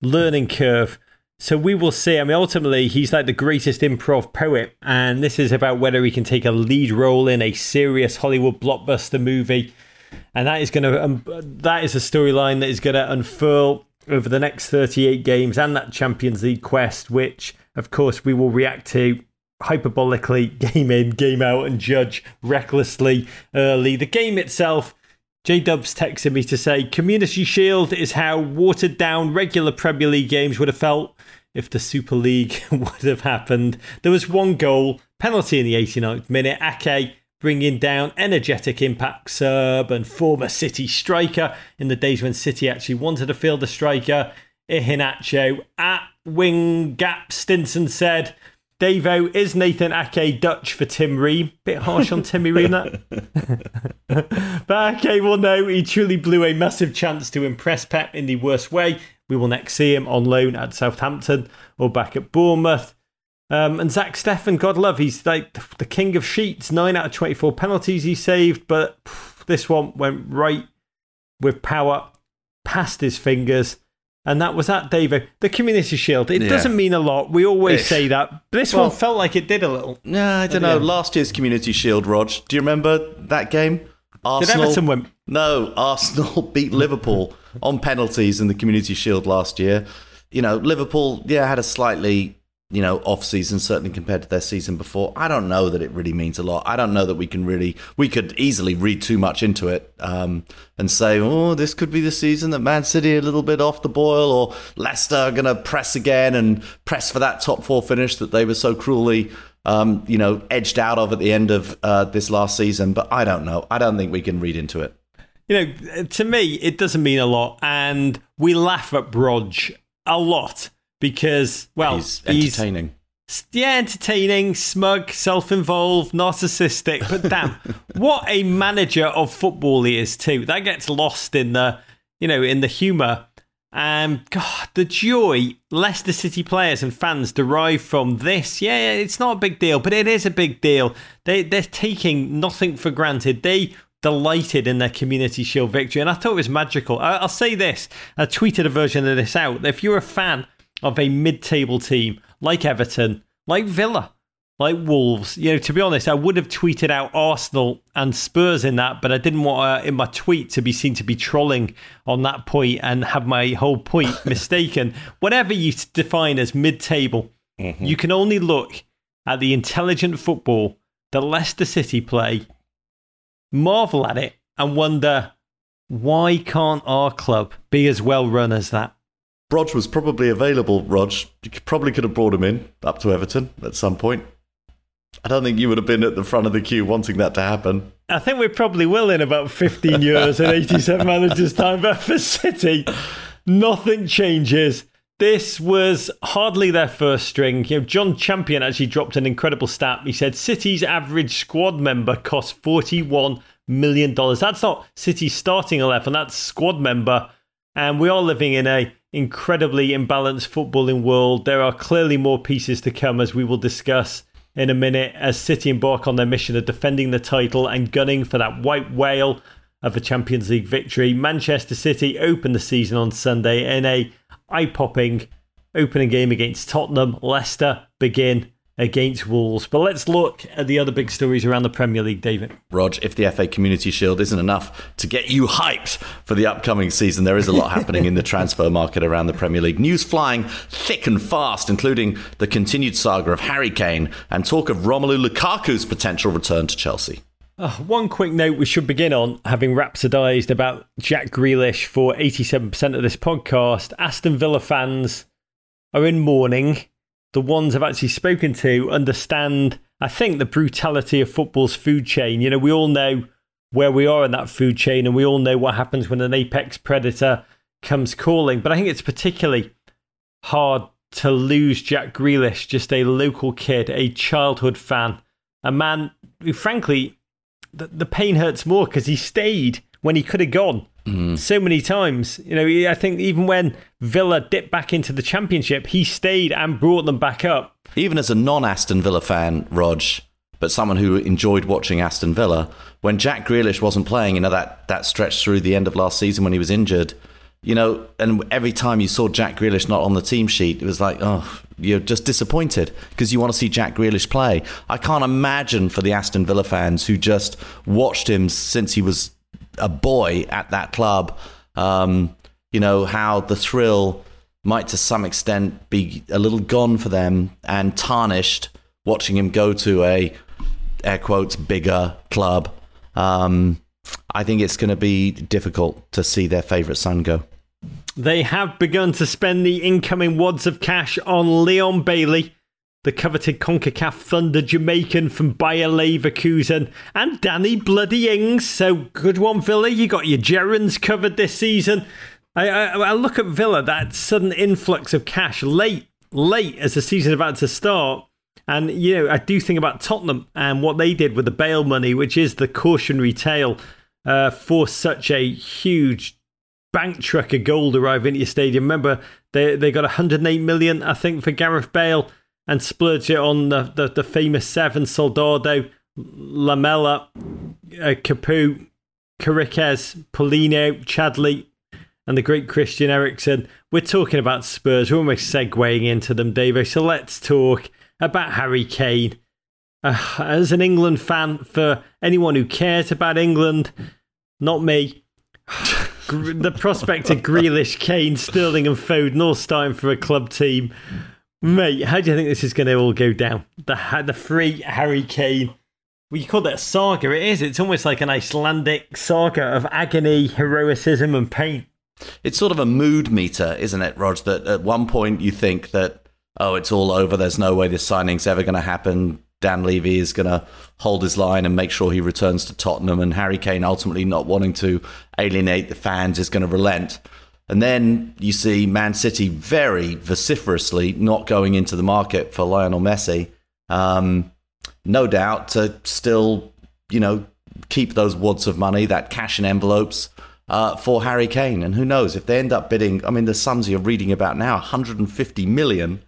learning curve. So we will see. I mean, ultimately, he's like the greatest improv poet, and this is about whether he can take a lead role in a serious Hollywood blockbuster movie, and that is going to um, that is a storyline that is going to unfurl over the next 38 games and that Champions League quest, which of course we will react to hyperbolically, <laughs> game in, game out, and judge recklessly early. The game itself J Dubs texted me to say Community Shield is how watered down regular Premier League games would have felt if the Super League <laughs> would have happened. There was one goal, penalty in the 89th minute. Ake bringing down energetic impact Serb and former City striker in the days when City actually wanted to field a striker. Iheanacho at wing gap. Stinson said, Davo, is Nathan Ake Dutch for Tim Ream? Bit harsh on Timmy Ream, that. <laughs> but Ake will know he truly blew a massive chance to impress Pep in the worst way. We will next see him on loan at Southampton or back at Bournemouth. Um, and Zach Steffen, God love, he's like the king of sheets. Nine out of 24 penalties he saved, but pff, this one went right with power past his fingers. And that was that, David. The Community Shield. It yeah. doesn't mean a lot. We always say that. This well, one felt like it did a little. Yeah, I don't know. Last year's Community Shield, Rog. Do you remember that game? Arsenal, did Everton win? No, Arsenal <laughs> beat Liverpool on penalties in the Community Shield last year. You know, Liverpool, yeah, had a slightly you know, off season, certainly compared to their season before. I don't know that it really means a lot. I don't know that we can really, we could easily read too much into it um, and say, oh, this could be the season that Man City a little bit off the boil or Leicester are going to press again and press for that top four finish that they were so cruelly, um, you know, edged out of at the end of uh, this last season. But I don't know. I don't think we can read into it. You know, to me, it doesn't mean a lot. And we laugh at Brodge a lot because well, he's entertaining. He's, yeah, entertaining, smug, self-involved, narcissistic. But damn, <laughs> what a manager of football he is too. That gets lost in the, you know, in the humour. And God, the joy Leicester City players and fans derive from this. Yeah, it's not a big deal, but it is a big deal. They they're taking nothing for granted. They delighted in their Community Shield victory, and I thought it was magical. I, will say this: I tweeted a version of this out. If you're a fan of a mid-table team like Everton, like Villa, like Wolves. You know, to be honest, I would have tweeted out Arsenal and Spurs in that, but I didn't want uh, in my tweet to be seen to be trolling on that point and have my whole point <laughs> mistaken. Whatever you define as mid-table, mm-hmm. you can only look at the intelligent football that Leicester City play, marvel at it, and wonder why can't our club be as well run as that? Rog was probably available, Rog. You probably could have brought him in up to Everton at some point. I don't think you would have been at the front of the queue wanting that to happen. I think we probably will in about 15 <laughs> years in 87 managers' time. But for City, nothing changes. This was hardly their first string. You know, Jon Champion actually dropped an incredible stat. He said City's average squad member costs $41 million. That's not City's starting 11, that's squad member. And we are living in a incredibly imbalanced footballing world. There are clearly more pieces to come, as we will discuss in a minute, as City embark on their mission of defending the title and gunning for that white whale of a Champions League victory. Manchester City opened the season on Sunday in a eye-popping opening game against Tottenham. Leicester begin against Wolves. But let's look at the other big stories around the Premier League, David. Rog, if the FA Community Shield isn't enough to get you hyped for the upcoming season, there is a lot <laughs> happening in the transfer market around the Premier League. News flying thick and fast, including the continued saga of Harry Kane and talk of Romelu Lukaku's potential return to Chelsea. Uh, one quick note we should begin on, having rhapsodised about Jack Grealish for 87% of this podcast. Aston Villa fans are in mourning the ones I've actually spoken to understand, I think, the brutality of football's food chain. You know, we all know where we are in that food chain and we all know what happens when an apex predator comes calling. But I think it's particularly hard to lose Jack Grealish, just a local kid, a childhood fan, a man who, frankly, the, the pain hurts more because he stayed when he could have gone. So many times, you know, I think even when Villa dipped back into the championship, he stayed and brought them back up. Even as a non Aston Villa fan, Rog, but someone who enjoyed watching Aston Villa, when Jack Grealish wasn't playing, you know, that, that stretch through the end of last season when he was injured, you know, and every time you saw Jack Grealish not on the team sheet, it was like, oh, you're just disappointed because you want to see Jack Grealish play. I can't imagine for the Aston Villa fans who just watched him since he was a boy at that club, um, you know, how the thrill might to some extent be a little gone for them and tarnished watching him go to a air quotes bigger club. Um, I think it's going to be difficult to see their favourite son go. They have begun to spend the incoming wads of cash on Leon Bailey the coveted CONCACAF Thunder Jamaican from Bayer Leverkusen, and Danny Bloody Ings. So good one, Villa. You got your Gerrans covered this season. I, I, I, look at Villa, that sudden influx of cash late, late as the season about to start. And, you know, I do think about Tottenham and what they did with the Bale money, which is the cautionary tale uh, for such a huge bank truck of gold arriving at your stadium. Remember, they, they got 108 million, I think, for Gareth Bale and splurge it on the, the, the famous seven Soldado, Lamela, uh, Capoue, Chiriches, Paulinho, Chadli, and the great Christian Eriksen. We're talking about Spurs. We're almost segueing into them, David. So let's talk about Harry Kane. Uh, as an England fan, for anyone who cares about England, not me, <sighs> the prospect of Grealish, Kane, Sterling, and Foden all starting for a club team Mate, how do you think this is going to all go down? The the free Harry Kane. You call that a saga. It is. It's almost like an Icelandic saga of agony, heroicism, and pain. It's sort of a mood meter, isn't it, Rog? That at one point you think that, oh, it's all over. There's no way this signing's ever going to happen. Dan Levy is going to hold his line and make sure he returns to Tottenham. And Harry Kane, ultimately not wanting to alienate the fans, is going to relent. And then you see Man City very vociferously not going into the market for Lionel Messi. Um, no doubt to still, you know, keep those wads of money, that cash in envelopes uh, for Harry Kane. And who knows if they end up bidding? I mean, the sums you're reading about now, 150 million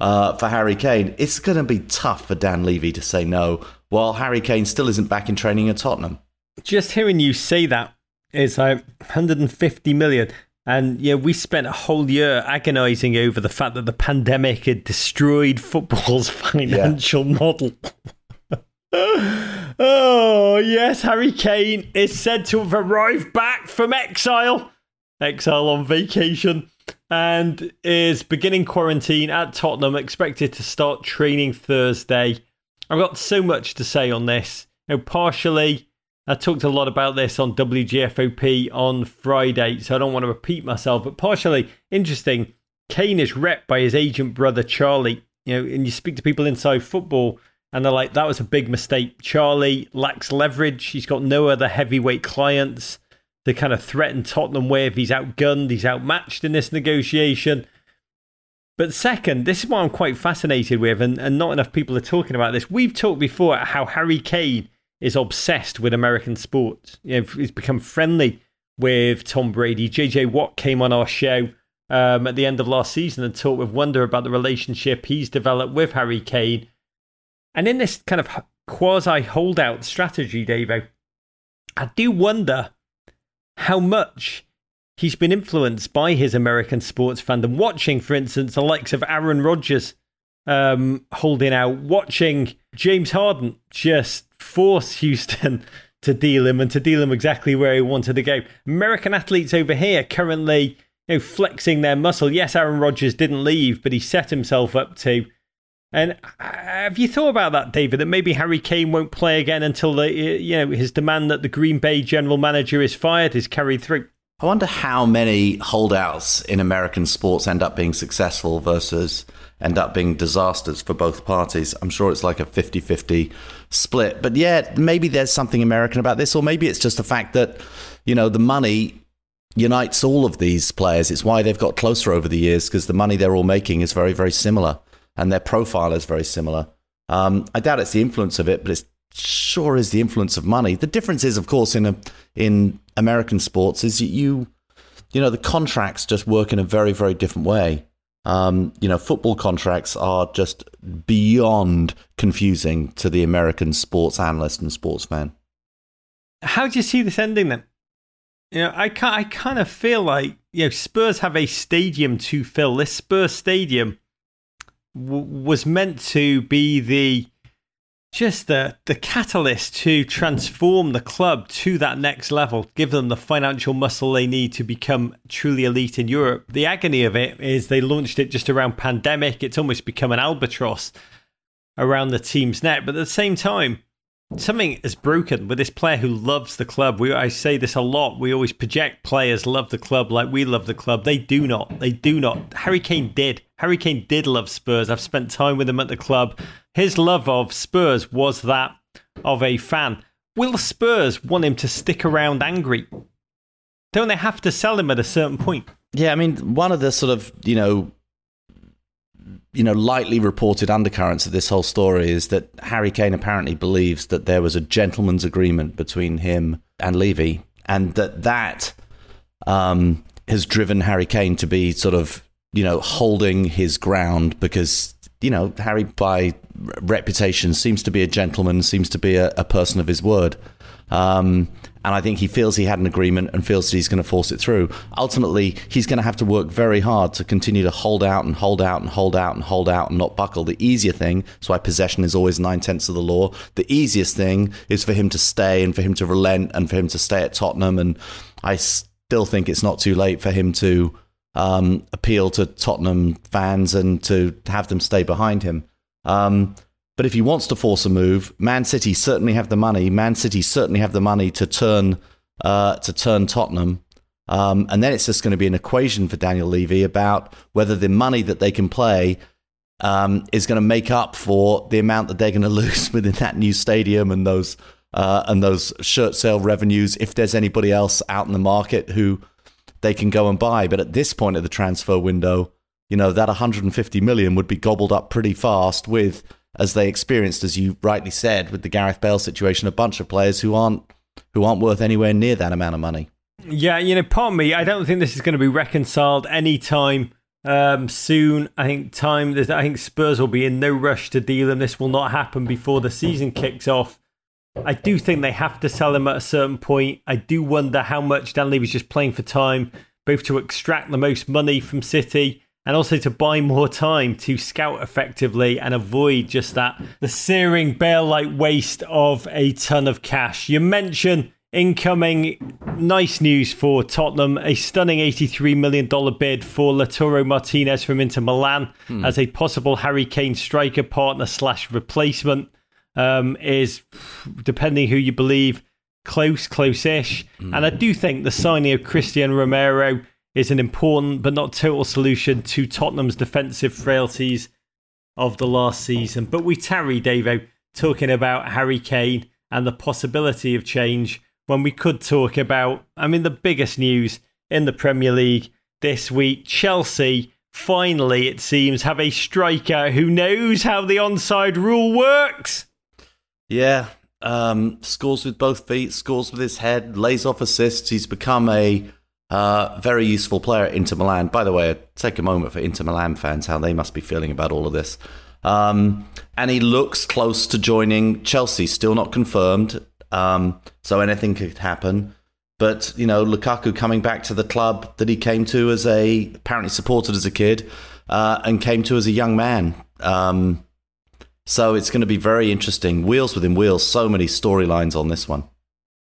uh, for Harry Kane. It's going to be tough for Dan Levy to say no, while Harry Kane still isn't back in training at Tottenham. Just hearing you say that is like 150 million. And yeah, we spent a whole year agonizing over the fact that the pandemic had destroyed football's <laughs> financial yeah. model. <laughs> oh, yes, Harry Kane is said to have arrived back from exile, exile on vacation, and is beginning quarantine at Tottenham, expected to start training Thursday. I've got so much to say on this. You know, partially, I talked a lot about this on WGFOP on Friday, so I don't want to repeat myself, but partially interesting. Kane is rep by his agent brother Charlie. You know, and you speak to people inside football, and they're like, "That was a big mistake." Charlie lacks leverage. He's got no other heavyweight clients to kind of threaten Tottenham with. He's outgunned. He's outmatched in this negotiation. But second, this is what I'm quite fascinated with, and, and not enough people are talking about this. We've talked before how Harry Kane is obsessed with American sports. You know, he's become friendly with Tom Brady. JJ Watt came on our show um, at the end of last season and talked with wonder about the relationship he's developed with Harry Kane. And in this kind of quasi holdout strategy, Davo, I do wonder how much he's been influenced by his American sports fandom. Watching, for instance, the likes of Aaron Rodgers um, holding out, watching James Harden just force Houston <laughs> to deal him and to deal him exactly where he wanted to go. American athletes over here currently you know, flexing their muscle. Yes, Aaron Rodgers didn't leave, but he set himself up to. And have you thought about that, David? That maybe Harry Kane won't play again until the, you know his demand that the Green Bay general manager is fired is carried through. I wonder how many holdouts in American sports end up being successful versus end up being disasters for both parties. I'm sure it's like a 50 50 split. But yeah, maybe there's something American about this, or maybe it's just the fact that, you know, the money unites all of these players. It's why they've got closer over the years because the money they're all making is very, very similar and their profile is very similar. Um, I doubt it's the influence of it, but it sure is the influence of money. The difference is, of course, in a, in American sports is you, you know, the contracts just work in a very, very different way. Um, you know, football contracts are just beyond confusing to the American sports analyst and sports fan. How do you see this ending then? You know, I I kind of feel like you know Spurs have a stadium to fill. This Spurs stadium w- was meant to be the just the the catalyst to transform the club to that next level, give them the financial muscle they need to become truly elite in Europe. The agony of it is they launched it just around pandemic. It's almost become an albatross around the team's neck. But at the same time, something is broken with this player who loves the club. We I say this a lot. We always project players love the club like we love the club. They do not. They do not. Harry Kane did. Harry Kane did love Spurs. I've spent time with him at the club his love of Spurs was that of a fan. Will Spurs want him to stick around angry? Don't they have to sell him at a certain point? Yeah, I mean, one of the sort of, you know, you know, lightly reported undercurrents of this whole story is that Harry Kane apparently believes that there was a gentleman's agreement between him and Levy, and that that um, has driven Harry Kane to be sort of, you know, holding his ground because you know, Harry, by reputation, seems to be a gentleman, seems to be a, a person of his word. Um, and I think he feels he had an agreement and feels that he's going to force it through. Ultimately, he's going to have to work very hard to continue to hold out and hold out and hold out and hold out and not buckle. The easier thing, that's why possession is always nine tenths of the law. The easiest thing is for him to stay and for him to relent and for him to stay at Tottenham. And I still think it's not too late for him to um, appeal to Tottenham fans and to have them stay behind him. Um, but if he wants to force a move, Man City certainly have the money. Man City certainly have the money to turn uh, to turn Tottenham. Um, and then it's just going to be an equation for Daniel Levy about whether the money that they can play um, is going to make up for the amount that they're going <laughs> to lose within that new stadium and those uh, and those shirt sale revenues. If there's anybody else out in the market who they can go and buy. But at this point of the transfer window, you know, that 150 million would be gobbled up pretty fast with, as they experienced, as you rightly said, with the Gareth Bale situation, a bunch of players who aren't who aren't worth anywhere near that amount of money. Yeah, you know, part of me, I don't think this is going to be reconciled anytime um, soon. I think time. I think Spurs will be in no rush to deal them. This will not happen before the season kicks off. I do think they have to sell him at a certain point. I do wonder how much Dan Levy's just playing for time, both to extract the most money from City and also to buy more time to scout effectively and avoid just that the searing Bale like waste of a ton of cash. You mentioned incoming nice news for Tottenham a stunning $83 million bid for Lautaro Martinez from Inter Milan hmm. as a possible Harry Kane striker partner slash replacement um, is, depending who you believe, close, close-ish. Mm. And I do think the signing of Cristian Romero is an important but not total solution to Tottenham's defensive frailties of the last season. But we tarry, Davo, talking about Harry Kane and the possibility of change when we could talk about, I mean, the biggest news in the Premier League this week Chelsea finally, it seems, have a striker who knows how the onside rule works. Yeah, um, scores with both feet, scores with his head, lays off assists. He's become a uh, very useful player at Inter Milan. By the way, take a moment for Inter Milan fans, how they must be feeling about all of this. Um, and he looks close to joining Chelsea, still not confirmed. Um, so anything could happen. But you know, Lukaku coming back to the club that he came to as a apparently supported as a kid uh, and came to as a young man. Um, so it's going to be very interesting. Wheels within wheels. So many storylines on this one.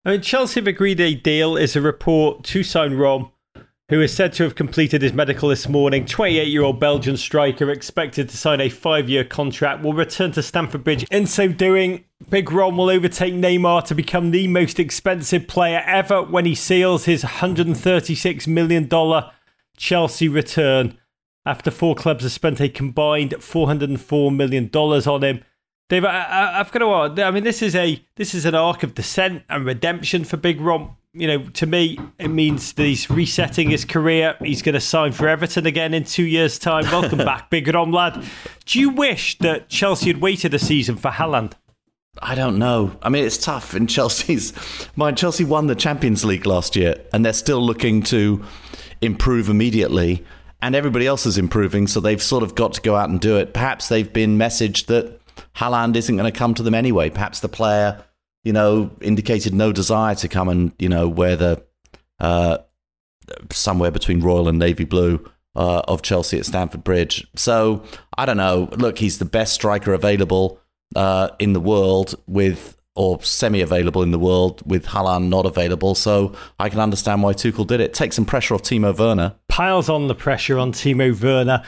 I mean, Chelsea have agreed a deal is a report to sign Rom, who is said to have completed his medical this morning. 28 year old Belgian striker expected to sign a five year contract, will return to Stamford Bridge. In so doing, Big Rom will overtake Neymar to become the most expensive player ever when he seals his $136 million Chelsea return after four clubs have spent a combined $404 million on him. Dave, I, have got to. I mean, this is a this is an arc of descent and redemption for Big Rom. You know, to me, it means that he's resetting his career. He's going to sign for Everton again in two years' time. Welcome back, <laughs> Big Rom lad. Do you wish that Chelsea had waited a season for Haaland? I don't know. I mean, it's tough. In Chelsea's <laughs> mind, Chelsea won the Champions League last year, and they're still looking to improve immediately. And everybody else is improving, so they've sort of got to go out and do it. Perhaps they've been messaged that Haaland isn't going to come to them anyway. Perhaps the player, you know, indicated no desire to come and you know wear the uh, somewhere between royal and navy blue uh, of Chelsea at Stamford Bridge. So I don't know. Look, he's the best striker available uh, in the world with or semi-available in the world with Haaland not available. So I can understand why Tuchel did it. Take some pressure off Timo Werner. Piles on the pressure on Timo Werner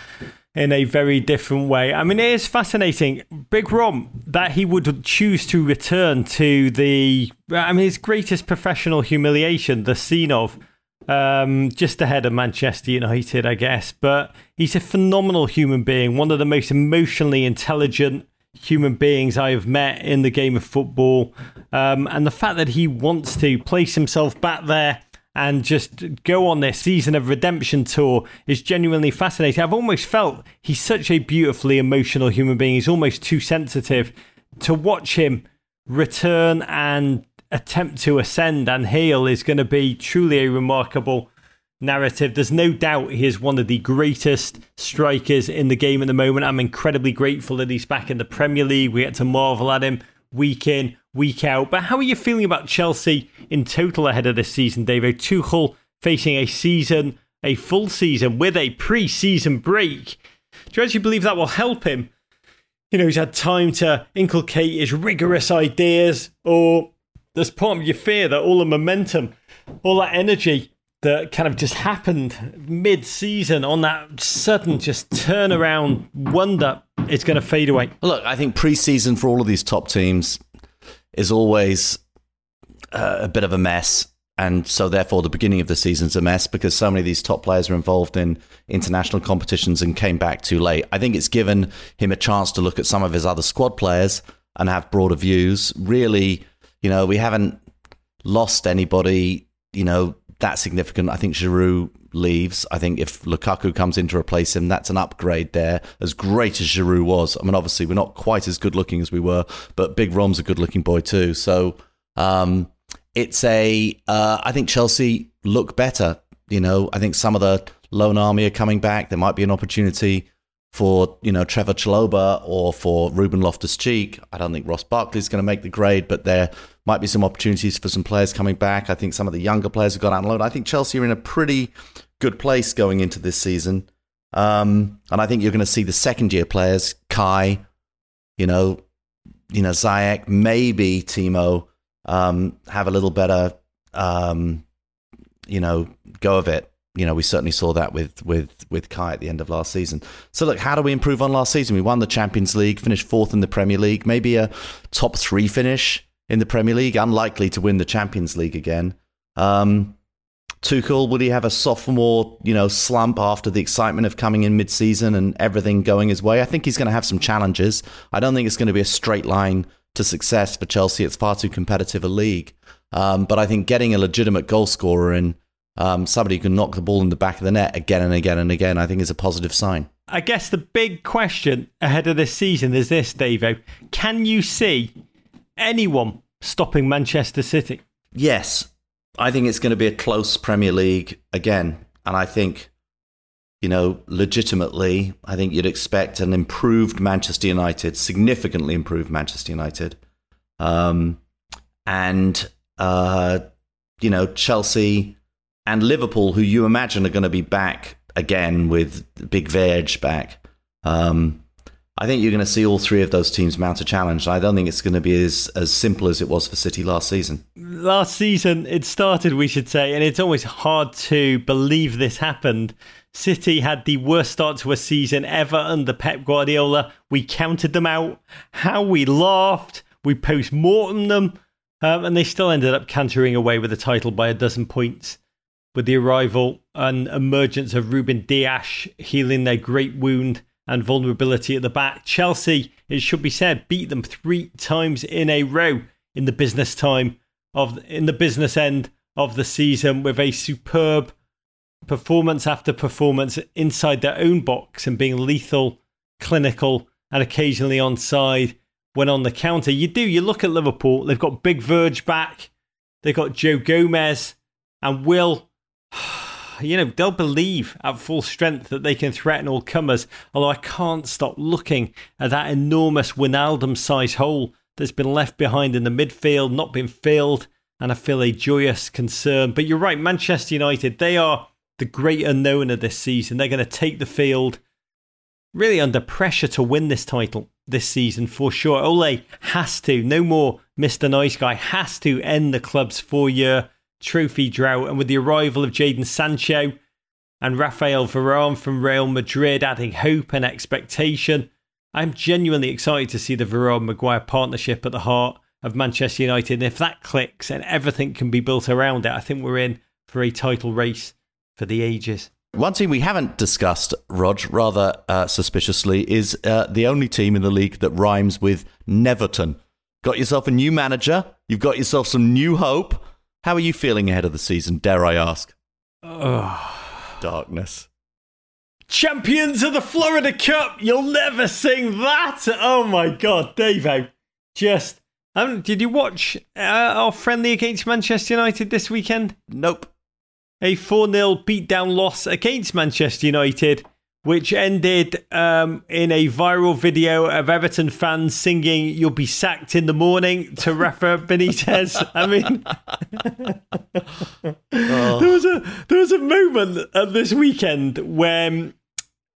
in a very different way. I mean, it is fascinating. Big Rom, that he would choose to return to the, I mean, his greatest professional humiliation, the scene of um, just ahead of Manchester United, I guess. But he's a phenomenal human being, one of the most emotionally intelligent human beings I have met in the game of football. Um, and the fact that he wants to place himself back there and just go on this season of redemption tour is genuinely fascinating. I've almost felt he's such a beautifully emotional human being. He's almost too sensitive to watch him return and attempt to ascend and heal is going to be truly a remarkable narrative. There's no doubt he is one of the greatest strikers in the game at the moment. I'm incredibly grateful that he's back in the Premier League. We get to marvel at him week in, week out. But how are you feeling about Chelsea in total ahead of this season, David? Tuchel facing a season, a full season with a pre season break. Do you actually believe that will help him? You know, he's had time to inculcate his rigorous ideas, or there's part of your fear that all the momentum, all that energy that kind of just happened mid season on that sudden just turnaround wonder is going to fade away? Look, I think preseason for all of these top teams is always uh, a bit of a mess. And so, therefore, the beginning of the season's a mess because so many of these top players are involved in international competitions and came back too late. I think it's given him a chance to look at some of his other squad players and have broader views. Really, you know, we haven't lost anybody, you know, that significant. I think Giroud leaves. I think if Lukaku comes in to replace him, that's an upgrade there. As great as Giroud was, I mean, obviously we're not quite as good looking as we were, but Big Rom's a good looking boy too. So um, it's a. Uh, I think Chelsea look better. You know, I think some of the loan army are coming back. There might be an opportunity for you know Trevor Chalobah or for Ruben Loftus Cheek. I don't think Ross Barkley's going to make the grade, but there might be some opportunities for some players coming back. I think some of the younger players have got loan. I think Chelsea are in a pretty good place going into this season, um, and I think you're going to see the second year players, Kai, you know, you know Ziyech, maybe Timo, um, have a little better, um, you know, go of it you know, we certainly saw that with with with Kai at the end of last season. So look, how do we improve on last season? We won the Champions League, finished fourth in the Premier League, maybe a top three finish in the Premier League. Unlikely to win the Champions League again. Um, Tuchel, would he have a sophomore, you know, slump after the excitement of coming in mid-season and everything going his way? I think he's going to have some challenges. I don't think it's going to be a straight line to success for Chelsea. It's far too competitive a league. Um, but I think getting a legitimate goal scorer in um, somebody who can knock the ball in the back of the net again and again and again, I think is a positive sign. I guess the big question ahead of this season is this, Davo. Can you see anyone stopping Manchester City? Yes. I think it's going to be a close Premier League again. And I think, you know, legitimately, I think you'd expect an improved Manchester United, significantly improved Manchester United. Um, and uh, you know, Chelsea and Liverpool, who you imagine are going to be back again with Big Virg back. Um, I think you're going to see all three of those teams mount a challenge. I don't think it's going to be as, as simple as it was for City last season. Last season, it started, we should say, and it's always hard to believe this happened. City had the worst start to a season ever under Pep Guardiola. We counted them out. How we laughed. We post mortem them. Um, and they still ended up cantering away with the title by a dozen points. With the arrival and emergence of Ruben Dias healing their great wound and vulnerability at the back. Chelsea, it should be said, beat them three times in a row in the business time of in the business end of the season with a superb performance after performance inside their own box and being lethal, clinical, and occasionally on side when on the counter. You do, you look at Liverpool, they've got Big Virg back, they've got Joe Gomez and Will <sighs> you know, they'll believe at full strength that they can threaten all comers. Although I can't stop looking at that enormous Wijnaldum sized hole that's been left behind in the midfield, not been filled, and I feel a joyous concern. But you're right, Manchester United, they are the great unknown of this season. They're going to take the field really under pressure to win this title this season for sure. Ole has to, no more Mr. Nice Guy, has to end the club's four year trophy drought. And with the arrival of Jadon Sancho and Rafael Varane from Real Madrid adding hope and expectation, I'm genuinely excited to see the Varane Maguire partnership at the heart of Manchester United. And if that clicks and everything can be built around it, I think we're in for a title race for the ages. One team we haven't discussed, Rog, rather uh, suspiciously, is uh, the only team in the league that rhymes with Neverton. Got yourself a new manager, you've got yourself some new hope, how are you feeling ahead of the season, dare I ask? Darkness. Champions of the Florida Cup! You'll never sing that! Oh my god, Davo. Just. Um, did you watch uh, our friendly against Manchester United this weekend? Nope. A 4 0 beatdown loss against Manchester United which ended um, in a viral video of Everton fans singing "You'll be sacked in the morning" to Rafa <laughs> Benitez. I mean, oh. <laughs> there was a there was a moment of this weekend when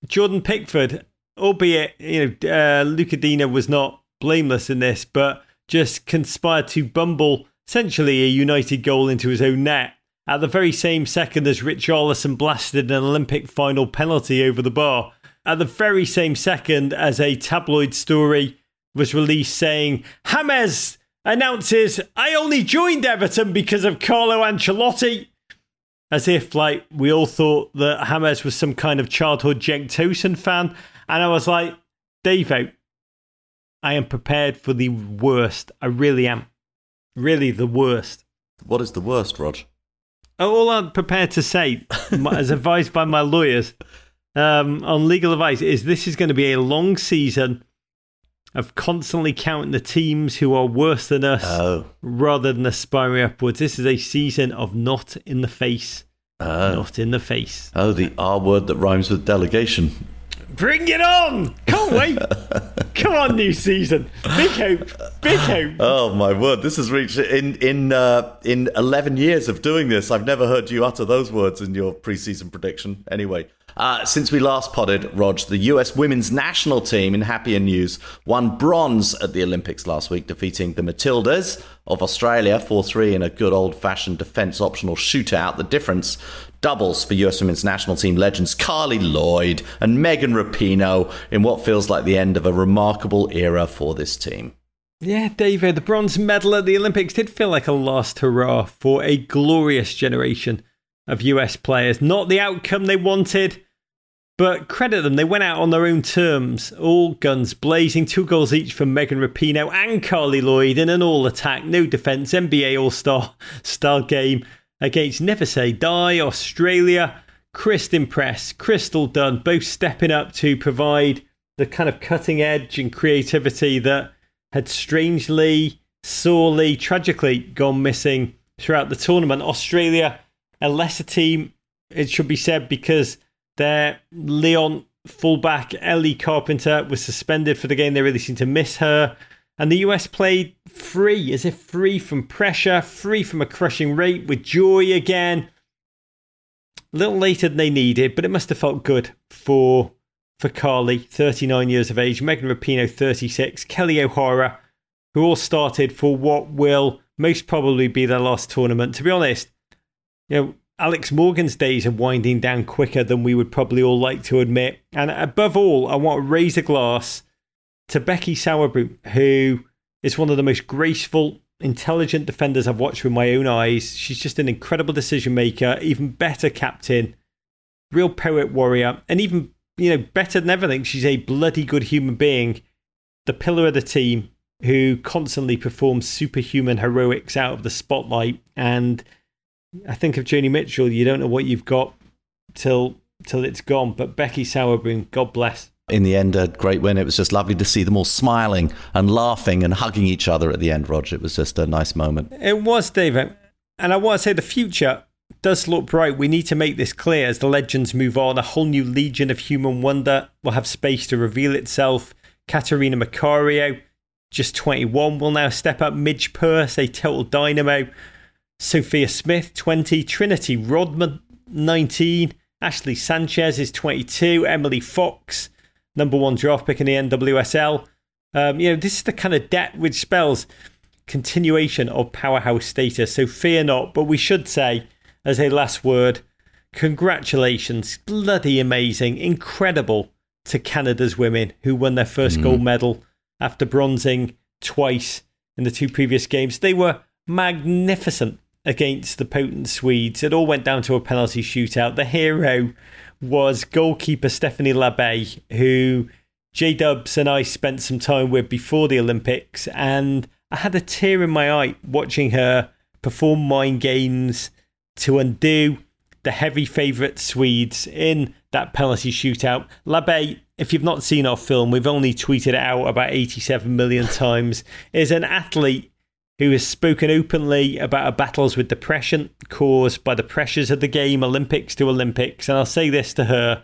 Jordan Pickford, albeit you know uh, Lucas Digne was not blameless in this, but just conspired to bumble essentially a United goal into his own net at the very same second as Richarlison blasted an Olympic final penalty over the bar. At the very same second as a tabloid story was released saying, James announces, I only joined Everton because of Carlo Ancelotti. As if, like, we all thought that James was some kind of childhood Cenk Tosun fan. And I was like, Dave, I am prepared for the worst. I really am. Really the worst. What is the worst, Rog? All I'm prepared to say, <laughs> as advised by my lawyers um, on legal advice, is this is going to be a long season of constantly counting the teams who are worse than us oh. rather than aspiring upwards. This is a season of not in the face. Oh. Not in the face. Oh, the R word that rhymes with delegation. Bring it on! Can't wait! Come on, new season. Big hope. Big hope. Oh my word! This has reached in in uh, in eleven years of doing this. I've never heard you utter those words in your preseason prediction. Anyway, uh, since we last podded, Rog, the US women's national team, in happier news, won bronze at the Olympics last week, defeating the Matildas of Australia 4 3 in a good old fashioned defence optional shootout. The difference doubles for US women's national team legends Carli Lloyd and Megan Rapinoe in what feels like the end of a remarkable era for this team. Yeah, David, the bronze medal at the Olympics did feel like a last hurrah for a glorious generation of US players. Not the outcome they wanted, but credit them, they went out on their own terms, all guns blazing, two goals each from Megan Rapinoe and Carli Lloyd in an all attack, no defence, NBA All Star <laughs> style game against Never Say Die, Australia. Christen Press, Crystal Dunn, both stepping up to provide the kind of cutting edge and creativity that had strangely, sorely, tragically gone missing throughout the tournament. Australia, a lesser team, it should be said, because their Lyon fullback Ellie Carpenter was suspended for the game. They really seem to miss her. And the US played free, as if free from pressure, free from a crushing rate, with joy again. A little later than they needed, but it must have felt good for for Carli, 39 years of age, Megan Rapinoe, 36, Kelly O'Hara, who all started for what will most probably be their last tournament. To be honest, you know, Alex Morgan's days are winding down quicker than we would probably all like to admit. And above all, I want to raise a glass to Becky Sauerbrunn, who is one of the most graceful, intelligent defenders I've watched with my own eyes. She's just an incredible decision maker, even better captain, real poet warrior, and even you know better than everything, she's a bloody good human being, the pillar of the team who constantly performs superhuman heroics out of the spotlight. And I think of Joni Mitchell, you don't know what you've got till till it's gone. But Becky Sauerbrunn, God bless in the end, a great win. It was just lovely to see them all smiling and laughing and hugging each other at the end, Roger. It was just a nice moment. It was, David. And I want to say the future does look bright. We need to make this clear as the legends move on. A whole new legion of human wonder will have space to reveal itself. Catarina Macario, just 21, will now step up. Midge Purce, a total dynamo. Sophia Smith, 20. Trinity Rodman, 19. Ashley Sanchez is 22. Emily Fox, number one draft pick in the NWSL. Um, you know, this is the kind of debt which spells continuation of powerhouse status. So fear not. But we should say, as a last word, congratulations, bloody amazing, incredible to Canada's women who won their first mm. gold medal after bronzing twice in the two previous games. They were magnificent against the potent Swedes. It all went down to a penalty shootout. The hero was goalkeeper Stephanie Labbe, who J Dubs and I spent some time with before the Olympics, and I had a tear in my eye watching her perform mind games to undo the heavy favourite Swedes in that penalty shootout. Labbe, if you've not seen our film, we've only tweeted it out about 87 million times, is an athlete who has spoken openly about her battles with depression caused by the pressures of the game, Olympics to Olympics. And I'll say this to her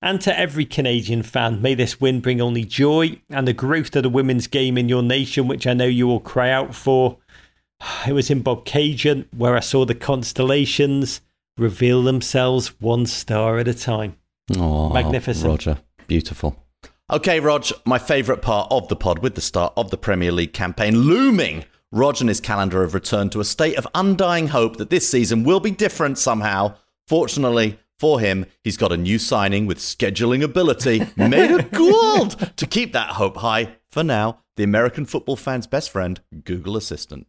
and to every Canadian fan may this win bring only joy and the growth of the women's game in your nation, which I know you will cry out for. It was in Bobcaygeon where I saw the constellations reveal themselves one star at a time. Oh, Magnificent. Roger, beautiful. Okay, Rog, my favourite part of the pod with the start of the Premier League campaign looming Rog and his calendar have returned to a state of undying hope that this season will be different somehow. Fortunately for him, he's got a new signing with scheduling ability <laughs> made of gold to keep that hope high. For now, the American football fan's best friend, Google Assistant.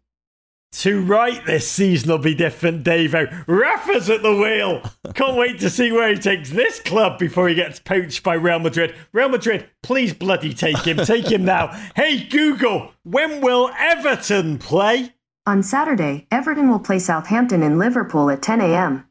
To right this season will be different, Davo. Rafa's at the wheel. Can't wait to see where he takes this club before he gets poached by Real Madrid. Real Madrid, please bloody take him. Take him now. <laughs> Hey, Google, when will Everton play? On Saturday, Everton will play Southampton in Liverpool at 10 a.m.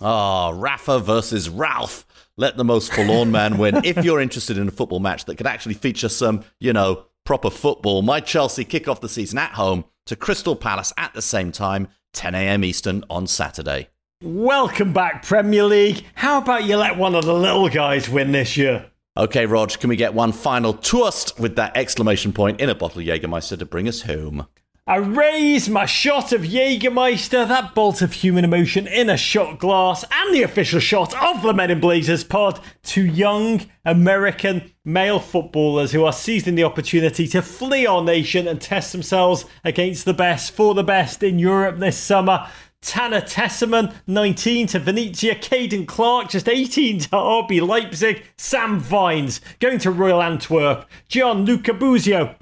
Ah, oh, Rafa versus Ralph. Let the most forlorn man win. If you're interested in a football match that could actually feature some, you know, proper football, my Chelsea kick off the season at home to Crystal Palace at the same time, 10 a.m. Eastern on Saturday. Welcome back, Premier League. How about you let one of the little guys win this year? Okay, Rog, can we get one final twist with that exclamation point in a bottle Jägermeister to bring us home? I raise my shot of Jägermeister, that bolt of human emotion in a shot glass, and the official shot of the Men in Blazers pod to young American male footballers who are seizing the opportunity to flee our nation and test themselves against the best for the best in Europe this summer. Tanner Tessmann, 19 to Venezia. Caden Clark, just 18 to RB Leipzig. Sam Vines, going to Royal Antwerp. Gianluca Busio,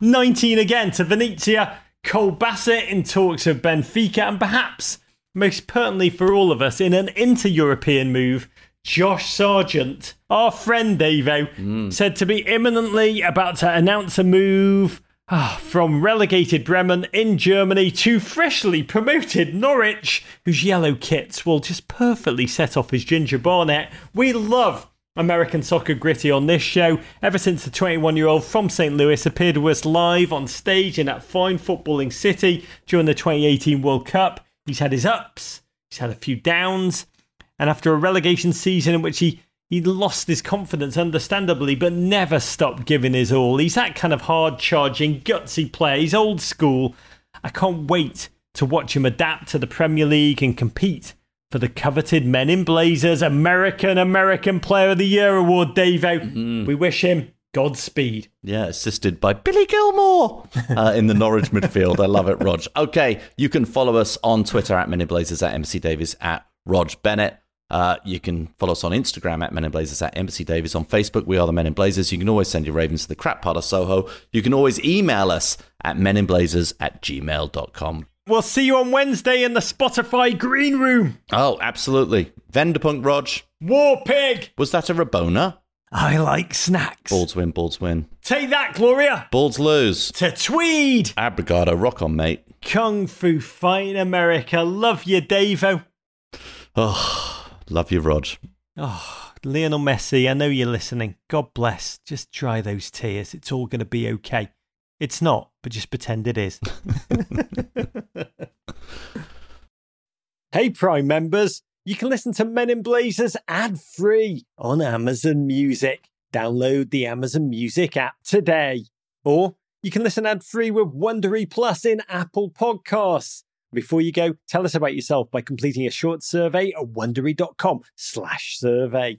19 again to Venezia. Cole Bassett in talks of Benfica. And perhaps, most pertinently for all of us, in an inter European move, Josh Sargent, our friend Davo, mm. said to be imminently about to announce a move Ah, from relegated Bremen in Germany to freshly promoted Norwich, whose yellow kits will just perfectly set off his ginger bonnet. We love American Soccer Gritty on this show. Ever since the 21 year old from St. Louis appeared with us live on stage in that fine footballing city during the 2018 World Cup, he's had his ups, he's had a few downs, and after a relegation season in which he he lost his confidence, understandably, but never stopped giving his all. He's that kind of hard charging, gutsy player. He's old school. I can't wait to watch him adapt to the Premier League and compete for the coveted Men in Blazers American American Player of the Year award, Davo. Mm-hmm. We wish him Godspeed. Yeah, assisted by Billy Gilmour uh, in the Norwich <laughs> midfield. I love it, Rog. Okay, you can follow us on Twitter at Men in Blazers, at MC Davies, at Rog Bennett. Uh, you can follow us on Instagram at Men in Blazers, at MC Davies. On Facebook, we are the Men in Blazers. You can always send your ravens to the crap part of Soho. You can always email us at meninblazers at gmail.com. We'll see you on Wednesday in the Spotify Green Room. Oh, absolutely. Venderpunk, Rog. War Pig. Was that a Rabona? I like snacks. Balls win, balls win. Take that, Gloria. Balls lose. To Tweed. Abrigado, rock on, mate. Kung Fu in America. Love you, Davo. Oh, love you, Rog. Oh, Lionel Messi, I know you're listening. God bless. Just dry those tears. It's all going to be okay. It's not, but just pretend it is. <laughs> hey, Prime members. You can listen to Men in Blazers ad free on Amazon Music. Download the Amazon Music app today. Or you can listen ad free with Wondery Plus in Apple Podcasts. Before you go, tell us about yourself by completing a short survey at wondery.com slash survey.